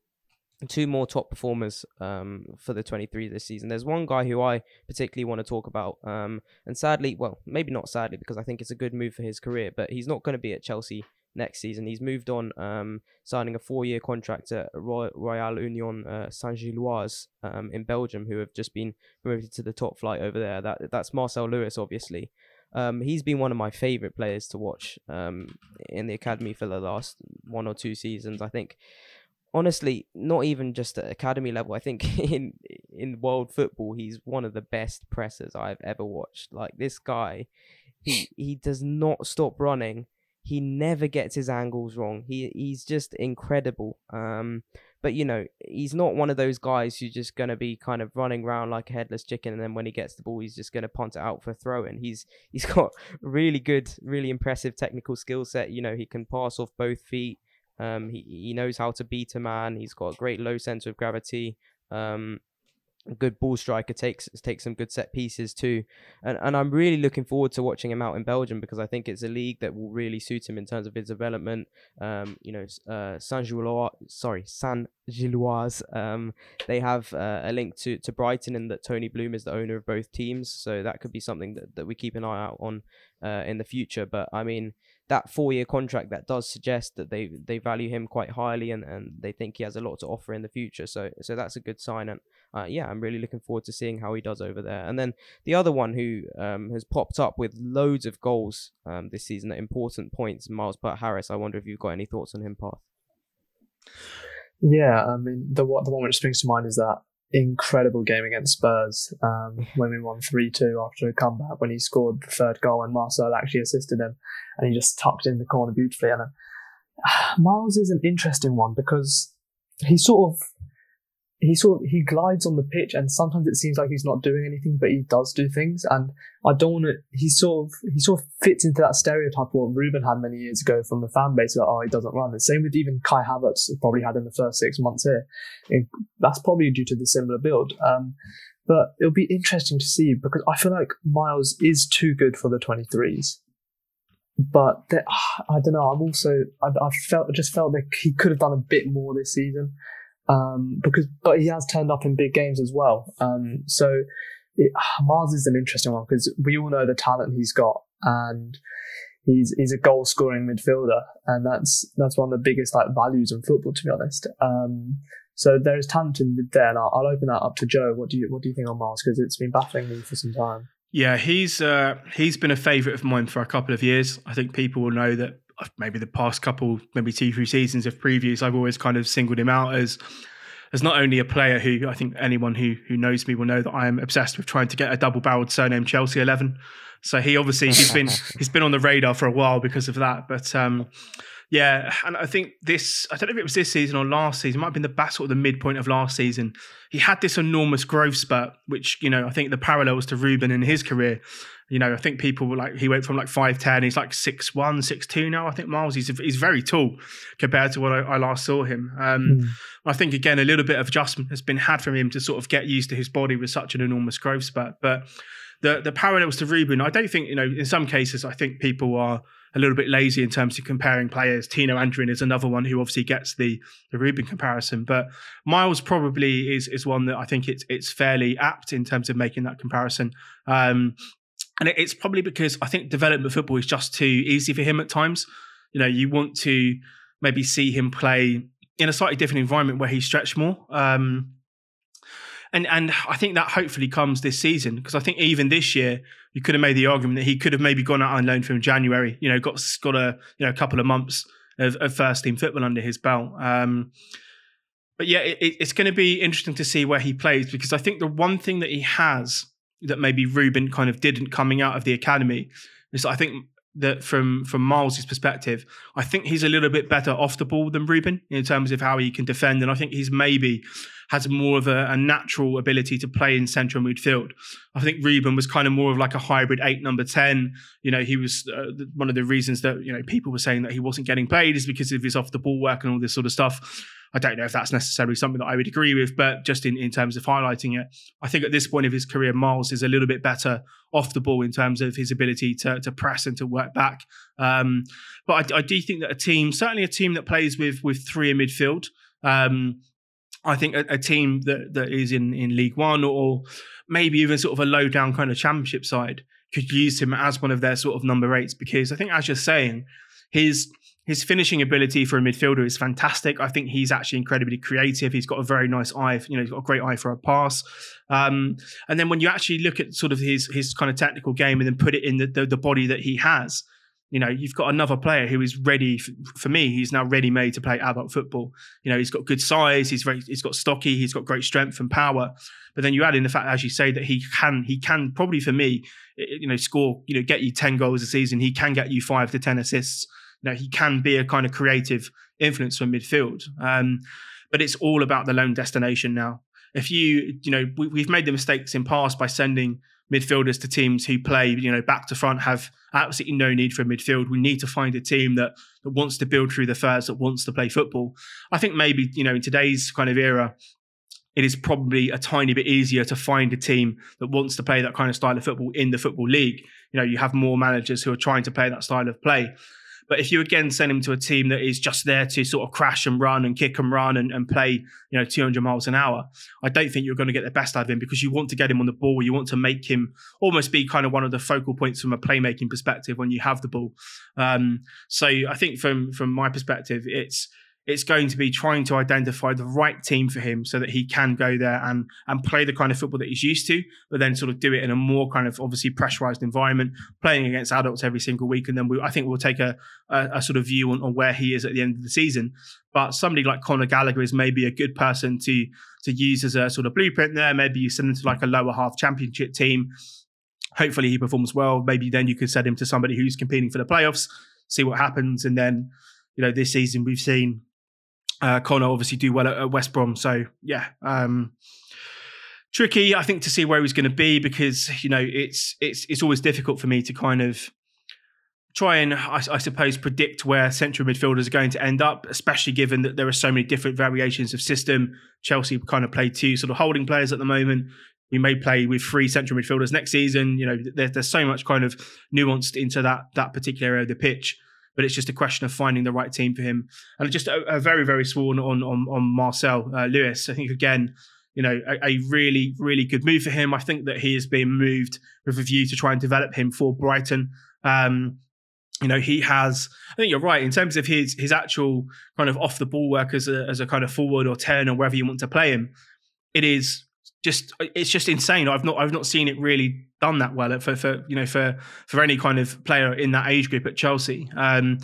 two more top performers um, for the 23 this season. There's one guy who I particularly want to talk about, um, and sadly, well, maybe not sadly because I think it's a good move for his career, but he's not going to be at Chelsea next season. He's moved on, um, signing a four-year contract at Royal Union uh, Saint-Gilloise um, in Belgium, who have just been promoted to the top flight over there. That that's Marcel Lewis, obviously. Um, he's been one of my favorite players to watch um, in the academy for the last one or two seasons. I think honestly, not even just at academy level. I think <laughs> in in world football, he's one of the best pressers I've ever watched. Like this guy, he he does not stop running. He never gets his angles wrong. He he's just incredible. Um, but you know, he's not one of those guys who's just gonna be kind of running around like a headless chicken, and then when he gets the ball, he's just gonna punt it out for a throw in. He's he's <laughs> got really good, really impressive technical skill set. You know, he can pass off both feet. Um, he he knows how to beat a man. He's got a great low center of gravity. Um, good ball striker takes takes some good set pieces too and and I'm really looking forward to watching him out in Belgium because I think it's a league that will really suit him in terms of his development um you know uh Saint Gilloise sorry Saint Gilloise um they have uh, a link to to Brighton and that Tony Bloom is the owner of both teams so that could be something that, that we keep an eye out on uh, in the future but I mean that four year contract that does suggest that they they value him quite highly and, and they think he has a lot to offer in the future. So so that's a good sign. And uh, yeah, I'm really looking forward to seeing how he does over there. And then the other one who um, has popped up with loads of goals um, this season at important points, Myles Peart Harris. I wonder if you've got any thoughts on him, Path. Yeah, I mean the the one which springs to mind is that incredible game against Spurs um, when we won 3 2 after a comeback when he scored the third goal and Marcel actually assisted him and he just tucked in the corner beautifully. And uh, Myles is an interesting one because he sort of he sort of, he glides on the pitch and sometimes it seems like he's not doing anything but he does do things. And I don't want to he sort of he sort of fits into that stereotype what Ruben had many years ago from the fan base that oh he doesn't run. The same with even Kai Havertz probably had in the first six months here. It, that's probably due to the similar build. Um, but it'll be interesting to see because I feel like Myles is too good for the 23s but <sighs> I don't know. I'm also I, I felt I just felt that he could have done a bit more this season um, because but he has turned up in big games as well. Um, so it, Myles is an interesting one because we all know the talent he's got, and he's he's a goal scoring midfielder, and that's that's one of the biggest like values in football, to be honest. Um, so there is talent in there, and I'll, I'll, open that up to Joe. What do you what do you think on Myles? Because it's been baffling me for some time. Yeah, he's uh, he's been a favourite of mine for a couple of years. I think people will know that maybe the past couple, maybe two, three seasons of previews, I've always kind of singled him out as as not only a player who I think anyone who who knows me will know that I am obsessed with trying to get a double barreled surname Chelsea eleven. So he obviously he's been <laughs> he's been on the radar for a while because of that. But um, yeah, and I think this I don't know if it was this season or last season, it might have been the battle at the midpoint of last season. He had this enormous growth spurt, which, you know, I think the parallels to Ruben in his career you know, I think people were like he went from like five ten, he's like six one, six two now. I think Myles, he's he's very tall compared to what I, I last saw him. Um, mm. I think again a little bit of adjustment has been had from him to sort of get used to his body with such an enormous growth spurt. But the the parallels to Ruben, I don't think you know. In some cases, I think people are a little bit lazy in terms of comparing players. Tino Anjorin is another one who obviously gets the the Ruben comparison, but Myles probably is is one that I think it's it's fairly apt in terms of making that comparison. Um, and it's probably because I think development football is just too easy for him at times. You know, you want to maybe see him play in a slightly different environment where he's stretched more. Um, and and I think that hopefully comes this season because I think even this year you could have made the argument that he could have maybe gone out on loan from January. You know, got got a you know a couple of months of, of first team football under his belt. Um, but yeah, it, it's going to be interesting to see where he plays because I think the one thing that he has that maybe Ruben kind of didn't coming out of the academy. Is I think that from from Myles's perspective, I think he's a little bit better off the ball than Ruben in terms of how he can defend, and I think he's maybe has more of a, a natural ability to play in central midfield. I think Ruben was kind of more of like a hybrid eight number ten. You know, he was uh, one of the reasons that you know people were saying that he wasn't getting played is because of his off the ball work and all this sort of stuff. I don't know if that's necessarily something that I would agree with, but just in, in terms of highlighting it, I think at this point of his career, Myles is a little bit better off the ball in terms of his ability to, to press and to work back. Um, but I, I, do think that a team, certainly a team that plays with with three in midfield, um, I think a, a, team that that is in in League One or maybe even sort of a low down kind of Championship side could use him as one of their sort of number eights because I think as you're saying, his his finishing ability for a midfielder is fantastic. I think he's actually incredibly creative. He's got a very nice eye. You know, he's got a great eye for a pass. Um, and then when you actually look at sort of his his kind of technical game and then put it in the, the, the body that he has, you know, you've got another player who is ready for, for, me. He's now ready made to play adult football. You know, he's got good size. He's very, he's got stocky. He's got great strength and power. But then you add in the fact, as you say, that he can, he can probably for me, you know, score, you know, get you ten goals a season. He can get you five to ten assists you know, he can be a kind of creative influence from midfield. Um, but it's all about the lone destination now. If you, you know, we, we've made the mistakes in past by sending midfielders to teams who play, you know, back to front, have absolutely no need for a midfield. We need to find a team that that wants to build through the first, that wants to play football. I think maybe, you know, in today's kind of era, it is probably a tiny bit easier to find a team that wants to play that kind of style of football in the football league. You know, you have more managers who are trying to play that style of play. But if you again send him to a team that is just there to sort of crash and run and kick and run and, and play, you know, 200 miles an hour, I don't think you're going to get the best out of him because you want to get him on the ball. You want to make him almost be kind of one of the focal points from a playmaking perspective when you have the ball. Um, so I think from from my perspective, it's it's going to be trying to identify the right team for him so that he can go there and and play the kind of football that he's used to, but then sort of do it in a more kind of obviously pressurized environment, playing against adults every single week. And then we, I think we'll take a, a, a sort of view on, on, where he is at the end of the season. But somebody like Conor Gallagher is maybe a good person to to use as a sort of blueprint there. Maybe you send him to like a lower half championship team. Hopefully he performs well. Maybe then you could send him to somebody who's competing for the playoffs, see what happens, and then you know this season we've seen uh, Conor obviously do well at, at West Brom. So yeah, um, tricky I think to see where he's going to be because you know it's it's it's always difficult for me to kind of try and I, I, suppose predict where central midfielders are going to end up, especially given that there are so many different variations of system. Chelsea kind of play two sort of holding players at the moment. We may play with three central midfielders next season. You know, there, there's so much kind of nuanced into that that particular area of the pitch but it's just a question of finding the right team for him. And just a, a very, very sworn on on, on Marcel uh, Lewis. I think again, you know, a, a, really, really good move for him. I think that he is being moved with a view to try and develop him for Brighton. Um, you know, he has. I think you're right in terms of his his actual kind of off the ball work as a as a kind of forward or ten or wherever you want to play him. It is just it's just insane. I've not I've not seen it really done that well for for you know for for any kind of player in that age group at Chelsea. Um,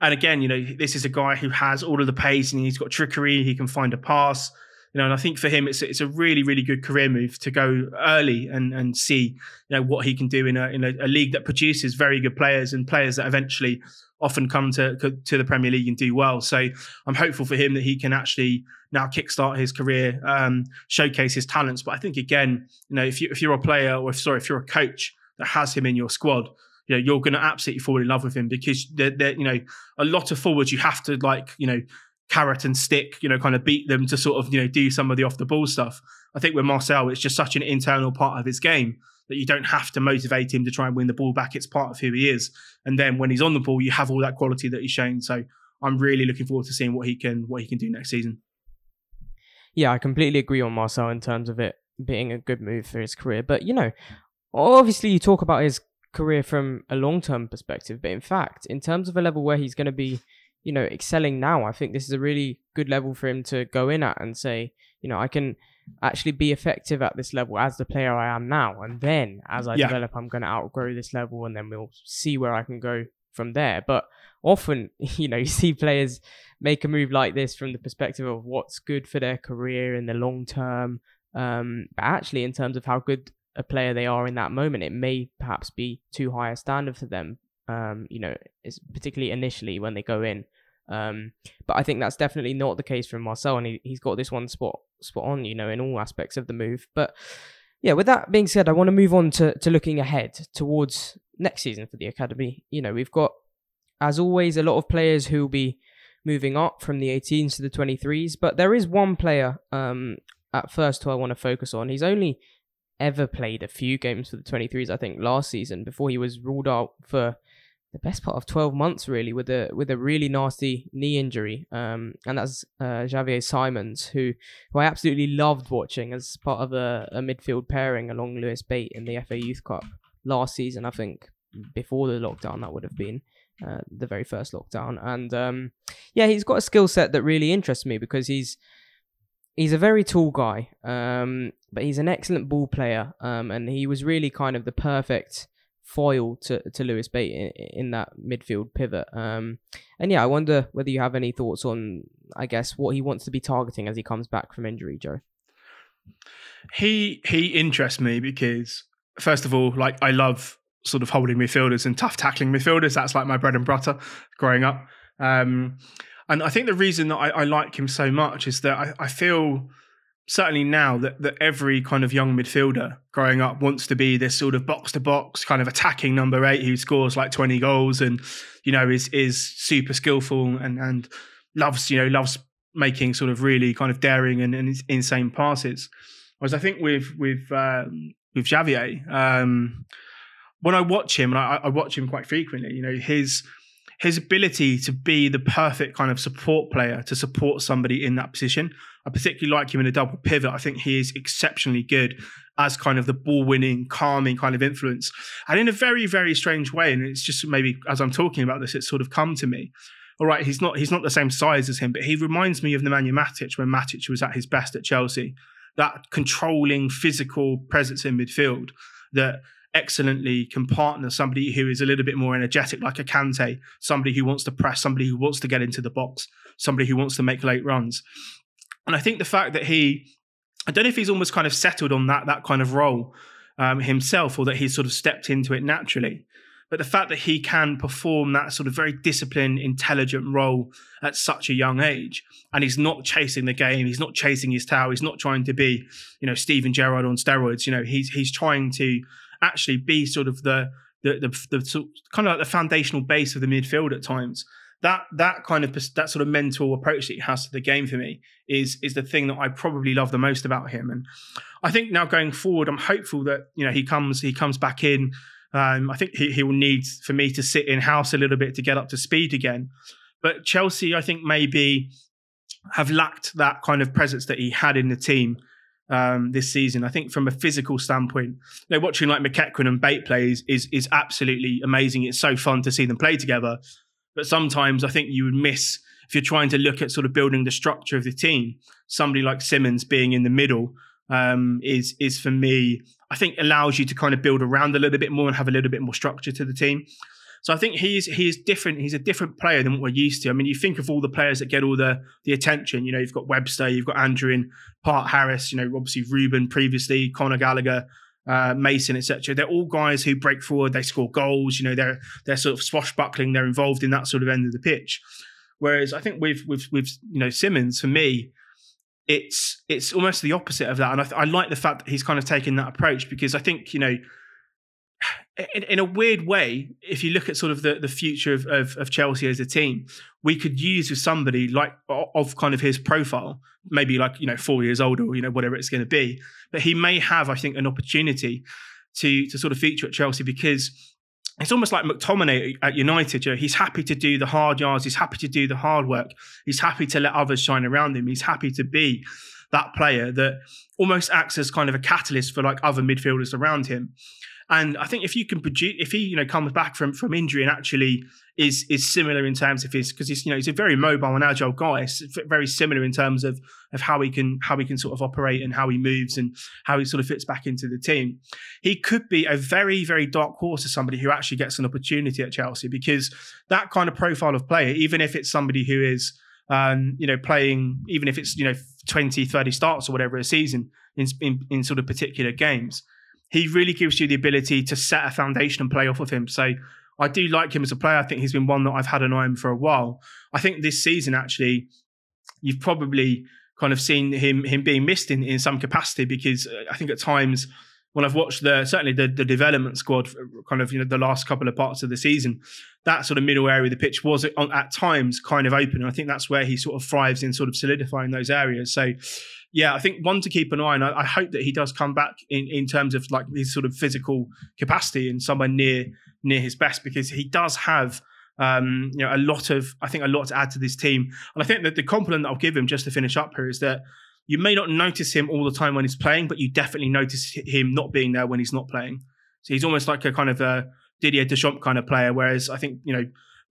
and again, you know, this is a guy who has all of the pace and he's got trickery. He can find a pass. You know, and I think for him, it's it's a really really good career move to go early and and see you know what he can do in a in a, a league that produces very good players and players that eventually often come to to the Premier League and do well. So I'm hopeful for him that he can actually now kickstart his career, um, showcase his talents. But I think again, you know, if you if you're a player or if sorry, if you're a coach that has him in your squad, you know, you're going to absolutely fall in love with him because they're, they're, you know, a lot of forwards you have to like, you know, carrot and stick, you know, kind of beat them to sort of, you know, do some of the off the ball stuff. I think with Marcel, it's just such an internal part of his game that you don't have to motivate him to try and win the ball back. It's part of who he is. And then when he's on the ball, you have all that quality that he's shown. So I'm really looking forward to seeing what he can what he can do next season. Yeah, I completely agree on Marcel in terms of it being a good move for his career. But you know, obviously you talk about his career from a long term perspective, but in fact, in terms of a level where he's going to be, you know, excelling now, I think this is a really good level for him to go in at and say, you know, I can actually be effective at this level as the player I am now. And then as I yeah. develop, I'm going to outgrow this level and then we'll see where I can go from there. But often, <laughs> you know, you see players make a move like this from the perspective of what's good for their career in the long term. Um, but actually, in terms of how good a player they are in that moment, it may perhaps be too high a standard for them. Um, you know, particularly initially when they go in. Um, but I think that's definitely not the case for Marcel, and he, he's got this one spot spot on, you know, in all aspects of the move. But yeah, with that being said, I want to move on to to looking ahead towards next season for the academy. You know, we've got as always a lot of players who will be moving up from the 18s to the 23s, but there is one player um, at first who I want to focus on. He's only ever played a few games for the 23s, I think, last season before he was ruled out for the best part of 12 months really with a with a really nasty knee injury. Um, and that's uh, Xavier Simons who who I absolutely loved watching as part of a, a midfield pairing along Lewis Bate in the FA Youth Cup last season I think before the lockdown that would have been uh, the very first lockdown. And um, yeah he's got a skill set that really interests me because he's he's a very tall guy um, but he's an excellent ball player um, and he was really kind of the perfect foil to, to Lewis Bate in, in that midfield pivot. Um, and yeah, I wonder whether you have any thoughts on, I guess, what he wants to be targeting as he comes back from injury, Joe. He he interests me because first of all, like I love sort of holding midfielders and tough tackling midfielders. That's like my bread and butter growing up. Um, and I think the reason that I, I like him so much is that I, I feel certainly now that, that every kind of young midfielder growing up wants to be this sort of box to box kind of attacking number eight who scores like 20 goals and you know is is super skillful and and loves you know loves making sort of really kind of daring and, and insane passes. Whereas i think with with um, with Xavier um, when i watch him and I, I watch him quite frequently you know his his ability to be the perfect kind of support player to support somebody in that position. I particularly like him in a double pivot. I think he is exceptionally good as kind of the ball winning, calming kind of influence. And in a very, very strange way, and it's just maybe as I'm talking about this, it's sort of come to me. All right, he's not he's not the same size as him, but he reminds me of Nemanja Matic when Matic was at his best at Chelsea. That controlling physical presence in midfield that excellently can partner somebody who is a little bit more energetic, like a Kante, somebody who wants to press, somebody who wants to get into the box, somebody who wants to make late runs. And I think the fact that he, I don't know if he's almost kind of settled on that that kind of role um, himself, or that he's sort of stepped into it naturally. But the fact that he can perform that sort of very disciplined, intelligent role at such a young age, and he's not chasing the game, he's not chasing his tail, he's not trying to be, you know, Steven Gerrard on steroids. You know, he's he's trying to actually be sort of the the the, the sort, kind of like the foundational base of the midfield at times. That that kind of that sort of mental approach that he has to the game for me is is the thing that I probably love the most about him. And I think now going forward, I'm hopeful that you know he comes he comes back in. Um, I think he, he will need for me to sit in house a little bit to get up to speed again. But Chelsea, I think maybe have lacked that kind of presence that he had in the team um, this season. I think from a physical standpoint, you know, watching like McEachran and Bate plays is is absolutely amazing. It's so fun to see them play together. But sometimes I think you would miss if you're trying to look at sort of building the structure of the team. Somebody like Simons being in the middle um, is is for me, I think allows you to kind of build around a little bit more and have a little bit more structure to the team. So I think he's he's different. He's a different player than what we're used to. I mean, you think of all the players that get all the the attention. You know, you've got Webster, you've got Andrew in Peart Harris. You know, obviously Ruben previously, Conor Gallagher, uh, Mason, etc. They're all guys who break forward. They score goals. You know, they're they're sort of swashbuckling. They're involved in that sort of end of the pitch. Whereas I think with with with you know Simons, for me, it's it's almost the opposite of that. And I, I like the fact that he's kind of taken that approach because I think you know in, in, a weird way, if you look at sort of the, the future of, of, of, Chelsea as a team, we could use with somebody like of kind of his profile, maybe like you know four years old or you know whatever it's going to be, but he may have, I think, an opportunity to to sort of feature at Chelsea because it's almost like McTominay at United. You know, he's happy to do the hard yards, he's happy to do the hard work, he's happy to let others shine around him, he's happy to be that player that almost acts as kind of a catalyst for like other midfielders around him. And I think if you can produce, if he you know comes back from from injury and actually is is similar in terms of his because he's you know he's a very mobile and agile guy. It's very similar in terms of of how he can how he can sort of operate and how he moves and how he sort of fits back into the team. He could be a very very dark horse as somebody who actually gets an opportunity at Chelsea because that kind of profile of player, even if it's somebody who is um, you know, playing, even if it's, you know, 20, 30 starts or whatever a season in, in, in sort of particular games, he really gives you the ability to set a foundation and play off of him. So I do like him as a player. I think he's been one that I've had an eye on for a while. I think this season actually, you've probably kind of seen him him being missed in, in some capacity because uh, I think at times when I've watched the certainly the, the development squad, kind of you know the last couple of parts of the season, that sort of middle area of the pitch was at times kind of open. And I think that's where he sort of thrives in sort of solidifying those areas. So yeah, I think one to keep an eye on. I, I, hope that he does come back in, in terms of like his sort of physical capacity and somewhere near near his best because he does have um, you know a lot of I think a lot to add to this team. And I think that the compliment that I'll give him just to finish up here is that you may not notice him all the time when he's playing, but you definitely notice him not being there when he's not playing. So he's almost like a kind of a Didier Deschamps kind of player. Whereas I think you know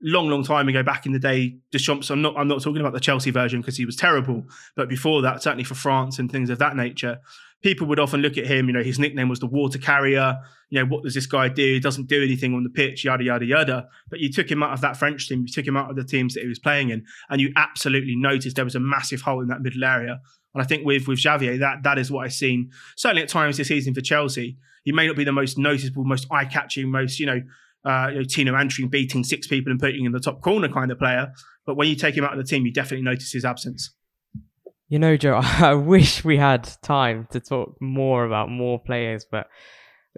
long, long time ago, back in the day, Deschamps. I'm not. I'm not talking about the Chelsea version because he was terrible. But before that, certainly for France and things of that nature, people would often look at him. You know, his nickname was the water carrier. You know, what does this guy do? He doesn't do anything on the pitch. Yada yada yada. But you took him out of that French team. You took him out of the teams that he was playing in, and you absolutely noticed there was a massive hole in that middle area. And I think with with Xavier, that that is what I've seen certainly at times this season for Chelsea. He may not be the most noticeable, most eye catching, most you know uh, you know, Tino Anjorin beating six people and putting in the top corner kind of player. But when you take him out of the team, you definitely notice his absence. You know, Joe, <laughs> I wish we had time to talk more about more players, but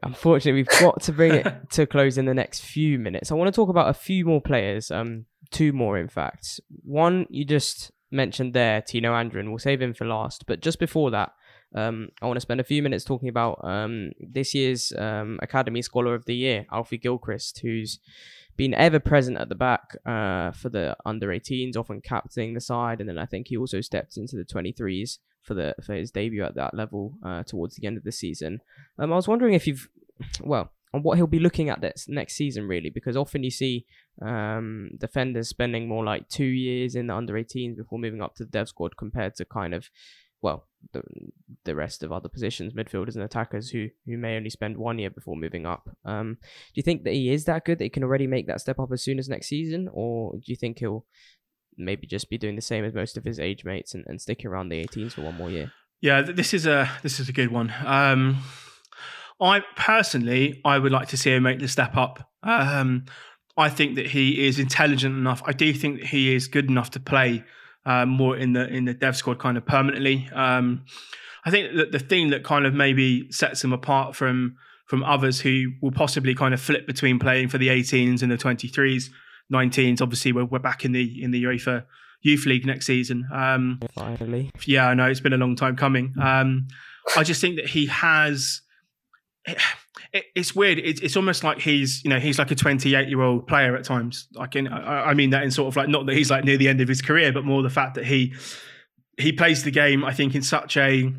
unfortunately, we've got to bring it <laughs> to close in the next few minutes. I want to talk about a few more players, um, two more, in fact. One you just mentioned there, Tino Anjorin. We'll save him for last. But just before that, um, I want to spend a few minutes talking about um, this year's um, Academy Scholar of the Year, Alfie Gilchrist, who's been ever present at the back uh, for the under 18s, often captaining the side, and then I think he also stepped into the 23s for the for his debut at that level uh, towards the end of the season. Um, I was wondering if you've, <clears throat> well, on what he'll be looking at this next season, really, because often you see um, defenders spending more like two years in the under 18s before moving up to the dev squad compared to kind of, well, the the rest of other positions, midfielders and attackers who who may only spend one year before moving up. Um, do you think that he is that good that he can already make that step up as soon as next season, or do you think he'll maybe just be doing the same as most of his age mates and, and sticking around the 18s for one more year? Yeah, this is a this is a good one. Um, I personally, I would like to see him make the step up. Um, I think that he is intelligent enough. I do think that he is good enough to play uh, more in the in the dev squad kind of permanently. Um, I think that the thing that kind of maybe sets him apart from from others who will possibly kind of flip between playing for the 18s and the 23s, 19s. Obviously, we're, we're back in the in the UEFA Youth League next season. Um, Finally, yeah, I know it's been a long time coming. Um, I just think that he has it, it's weird. It, it's almost like he's, you know, he's like a 28 year old player at times. Like, in, I, I mean that in sort of like not that he's like near the end of his career, but more the fact that he he plays the game. I think in such a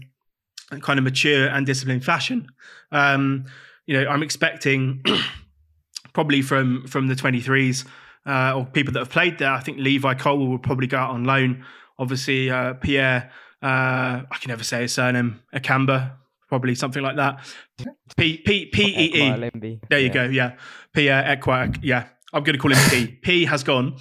kind of mature and disciplined fashion. Um, you know, I'm expecting <clears throat> probably from from the 23s uh, or people that have played there. I think Levi Colwill probably go out on loan. Obviously, uh, Pierre. Uh, I can never say his surname. Akamba probably something like that. P P P E E. There you go. Yeah, Pierre Ekwah. Yeah, I'm going to call him P. <laughs> P has gone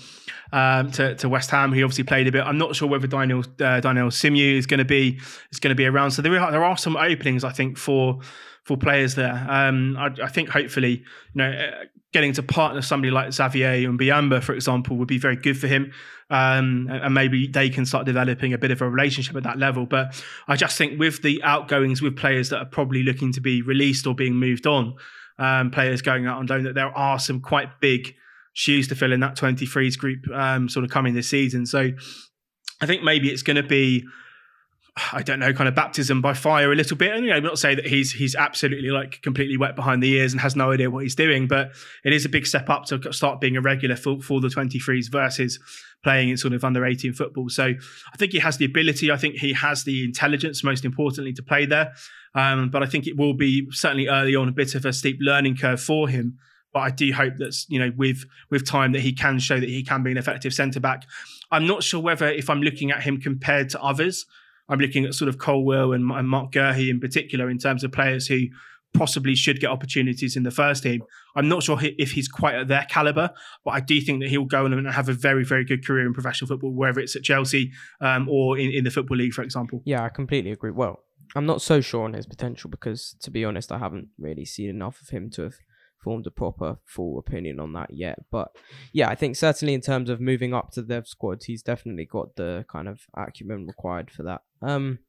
um, to to West Ham. He obviously played a bit. I'm not sure whether Daniel uh, Dynel Simeu is going to be is going to be around. So there are there are some openings I think for for players there. Um, I, I, think hopefully, you know, uh, getting to partner somebody like Xavier and Biamba, for example, would be very good for him. Um, and maybe they can start developing a bit of a relationship at that level. But I just think with the outgoings with players that are probably looking to be released or being moved on, um, players going out on loan, that there are some quite big shoes to fill in that 23s group um, sort of coming this season. So I think maybe it's going to be I don't know, kind of baptism by fire a little bit. And you know, I'm not say that he's he's absolutely like completely wet behind the ears and has no idea what he's doing, but it is a big step up to start being a regular for, for the 23s versus playing in sort of under 18 football. So I think he has the ability. I think he has the intelligence, most importantly, to play there. Um, but I think it will be certainly early on a bit of a steep learning curve for him. But I do hope that you know with with time that he can show that he can be an effective centre back. I'm not sure whether if I'm looking at him compared to others I'm looking at sort of Colwill and, and Marc Guehi in particular in terms of players who possibly should get opportunities in the first team. I'm not sure if he's quite at their caliber, but I do think that he'll go and have a very, very good career in professional football, whether it's at Chelsea um, or in, in the Football League, for example. Yeah, I completely agree. Well, I'm not so sure on his potential because, to be honest, I haven't really seen enough of him to have formed a proper full opinion on that yet. But yeah, I think certainly in terms of moving up to the squad, he's definitely got the kind of acumen required for that. Um,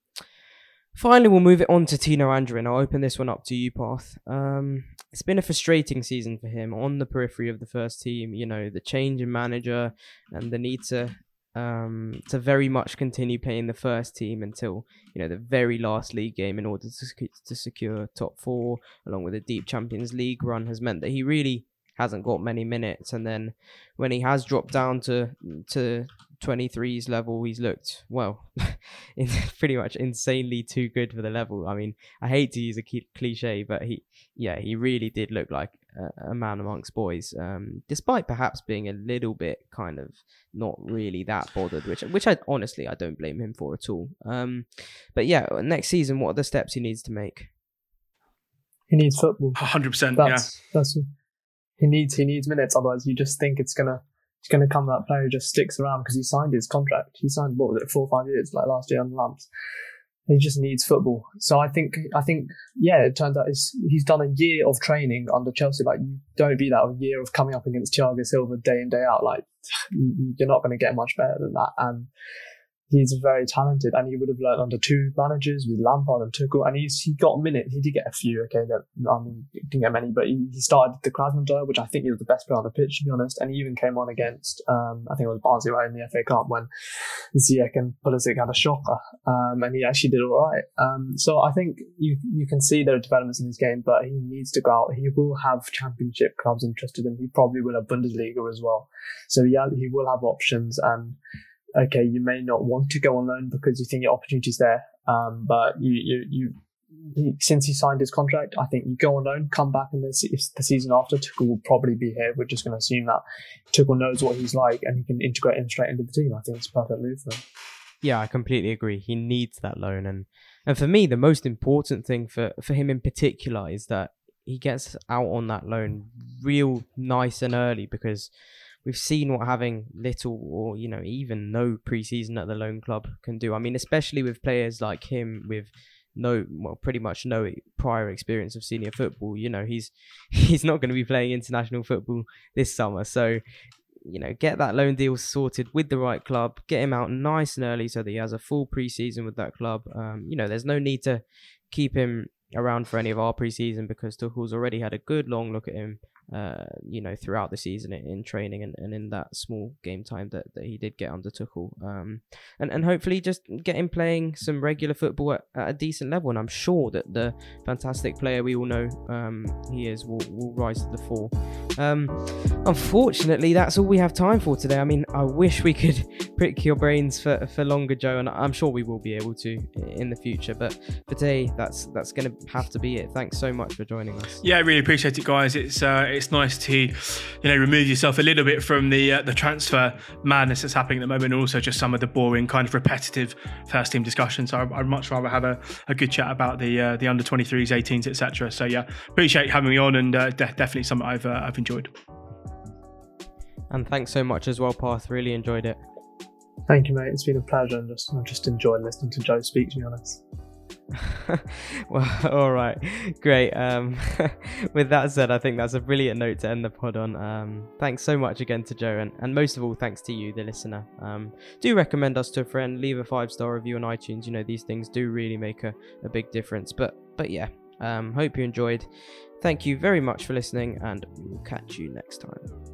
finally, we'll move it on to Tino Anjorin. I'll open this one up to you, Path. Um, it's been a frustrating season for him on the periphery of the first team. You know, the change in manager and the need to um, to very much continue playing the first team until you know the very last league game in order to to secure top four, along with a deep Champions League run, has meant that he really hasn't got many minutes. And then when he has dropped down to to 23's level, he's looked well, <laughs> <laughs> pretty much insanely too good for the level. I mean, I hate to use a cliche, but he, yeah, he really did look like a, a man amongst boys, um, despite perhaps being a little bit kind of not really that bothered, which which I honestly I don't blame him for at all. Um, but yeah, next season, what are the steps he needs to make? He needs football. hundred percent. Yeah, that's he needs he needs minutes. Otherwise, you just think it's gonna it's gonna come that player who just sticks around because he signed his contract. He signed what was it four or five years like last year on lumps. He just needs football. So I think I think yeah, it turns out he's done a year of training under Chelsea. Like you don't be that a year of coming up against Thiago Silva day in day out. Like <sighs> you're not going to get much better than that. And he's very talented, and he would have learned under two managers with Lampard and Tuchel, and he's he got minutes. He did get a few. Okay, that I mean, didn't get many, but he, he started the Krasnodar, which I think he was the best player on the pitch to be honest, and he even came on against um, I think it was Barnsley right in the FA Cup when Ziyech and Pulisic had a shocker, um, and he actually did all right. Um, so I think you you can see there are developments in his game, but he needs to go out. He will have Championship clubs interested in. him. He probably will have Bundesliga as well. So yeah, he will have options and okay, you may not want to go on loan because you think your opportunity's there. Um, but you, you, you, he, since he signed his contract, I think you go on loan, come back, and the season after Tuchel will probably be here. We're just going to assume that Tuchel knows what he's like and he can integrate him straight into the team. I think it's a perfect move for him. Yeah, I completely agree. He needs that loan, and and for me, the most important thing for for him in particular is that he gets out on that loan real nice and early because we've seen what having little or you know even no preseason at the loan club can do. I mean, especially with players like him with no well pretty much no prior experience of senior football. You know, he's <laughs> he's not going to be playing international football this summer, so you know, get that loan deal sorted with the right club, get him out nice and early so that he has a full preseason with that club. Um, you know, there's no need to keep him around for any of our preseason because Tuchel's already had a good long look at him uh, you know, throughout the season in, in training and, and in that small game time that, that he did get under Tuchel. Um, and, and hopefully just get him playing some regular football at, at, a decent level. And I'm sure that the fantastic player we all know um, he is will, will rise to the fore. Um, unfortunately, that's all we have time for today. I mean, I wish we could <laughs> prick your brains for, for longer, Joe, and I'm sure we will be able to in the future. But for today, that's that's going to have to be it. Thanks so much for joining us. Yeah, I really appreciate it, guys. It's uh, it's nice to you know remove yourself a little bit from the uh, the transfer madness that's happening at the moment, and also just some of the boring kind of repetitive first team discussions. So I'd much rather have a, a good chat about the uh, the under 23s, 18s, etc. So yeah, appreciate having me on, and uh, de- definitely something I've uh, I've enjoyed. And thanks so much as well, Path. Really enjoyed it. Thank you, mate. It's been a pleasure, and just I just enjoyed listening to Joe speak. To be honest. <laughs> well, <laughs> all right, great. Um, <laughs> with that said, I think that's a brilliant note to end the pod on. Um, thanks so much again to Joe, and, and most of all, thanks to you, the listener. Um, do recommend us to a friend, leave a five star review on iTunes. You know these things do really make a, a big difference. But but yeah, um, hope you enjoyed. Thank you very much for listening, and we will catch you next time.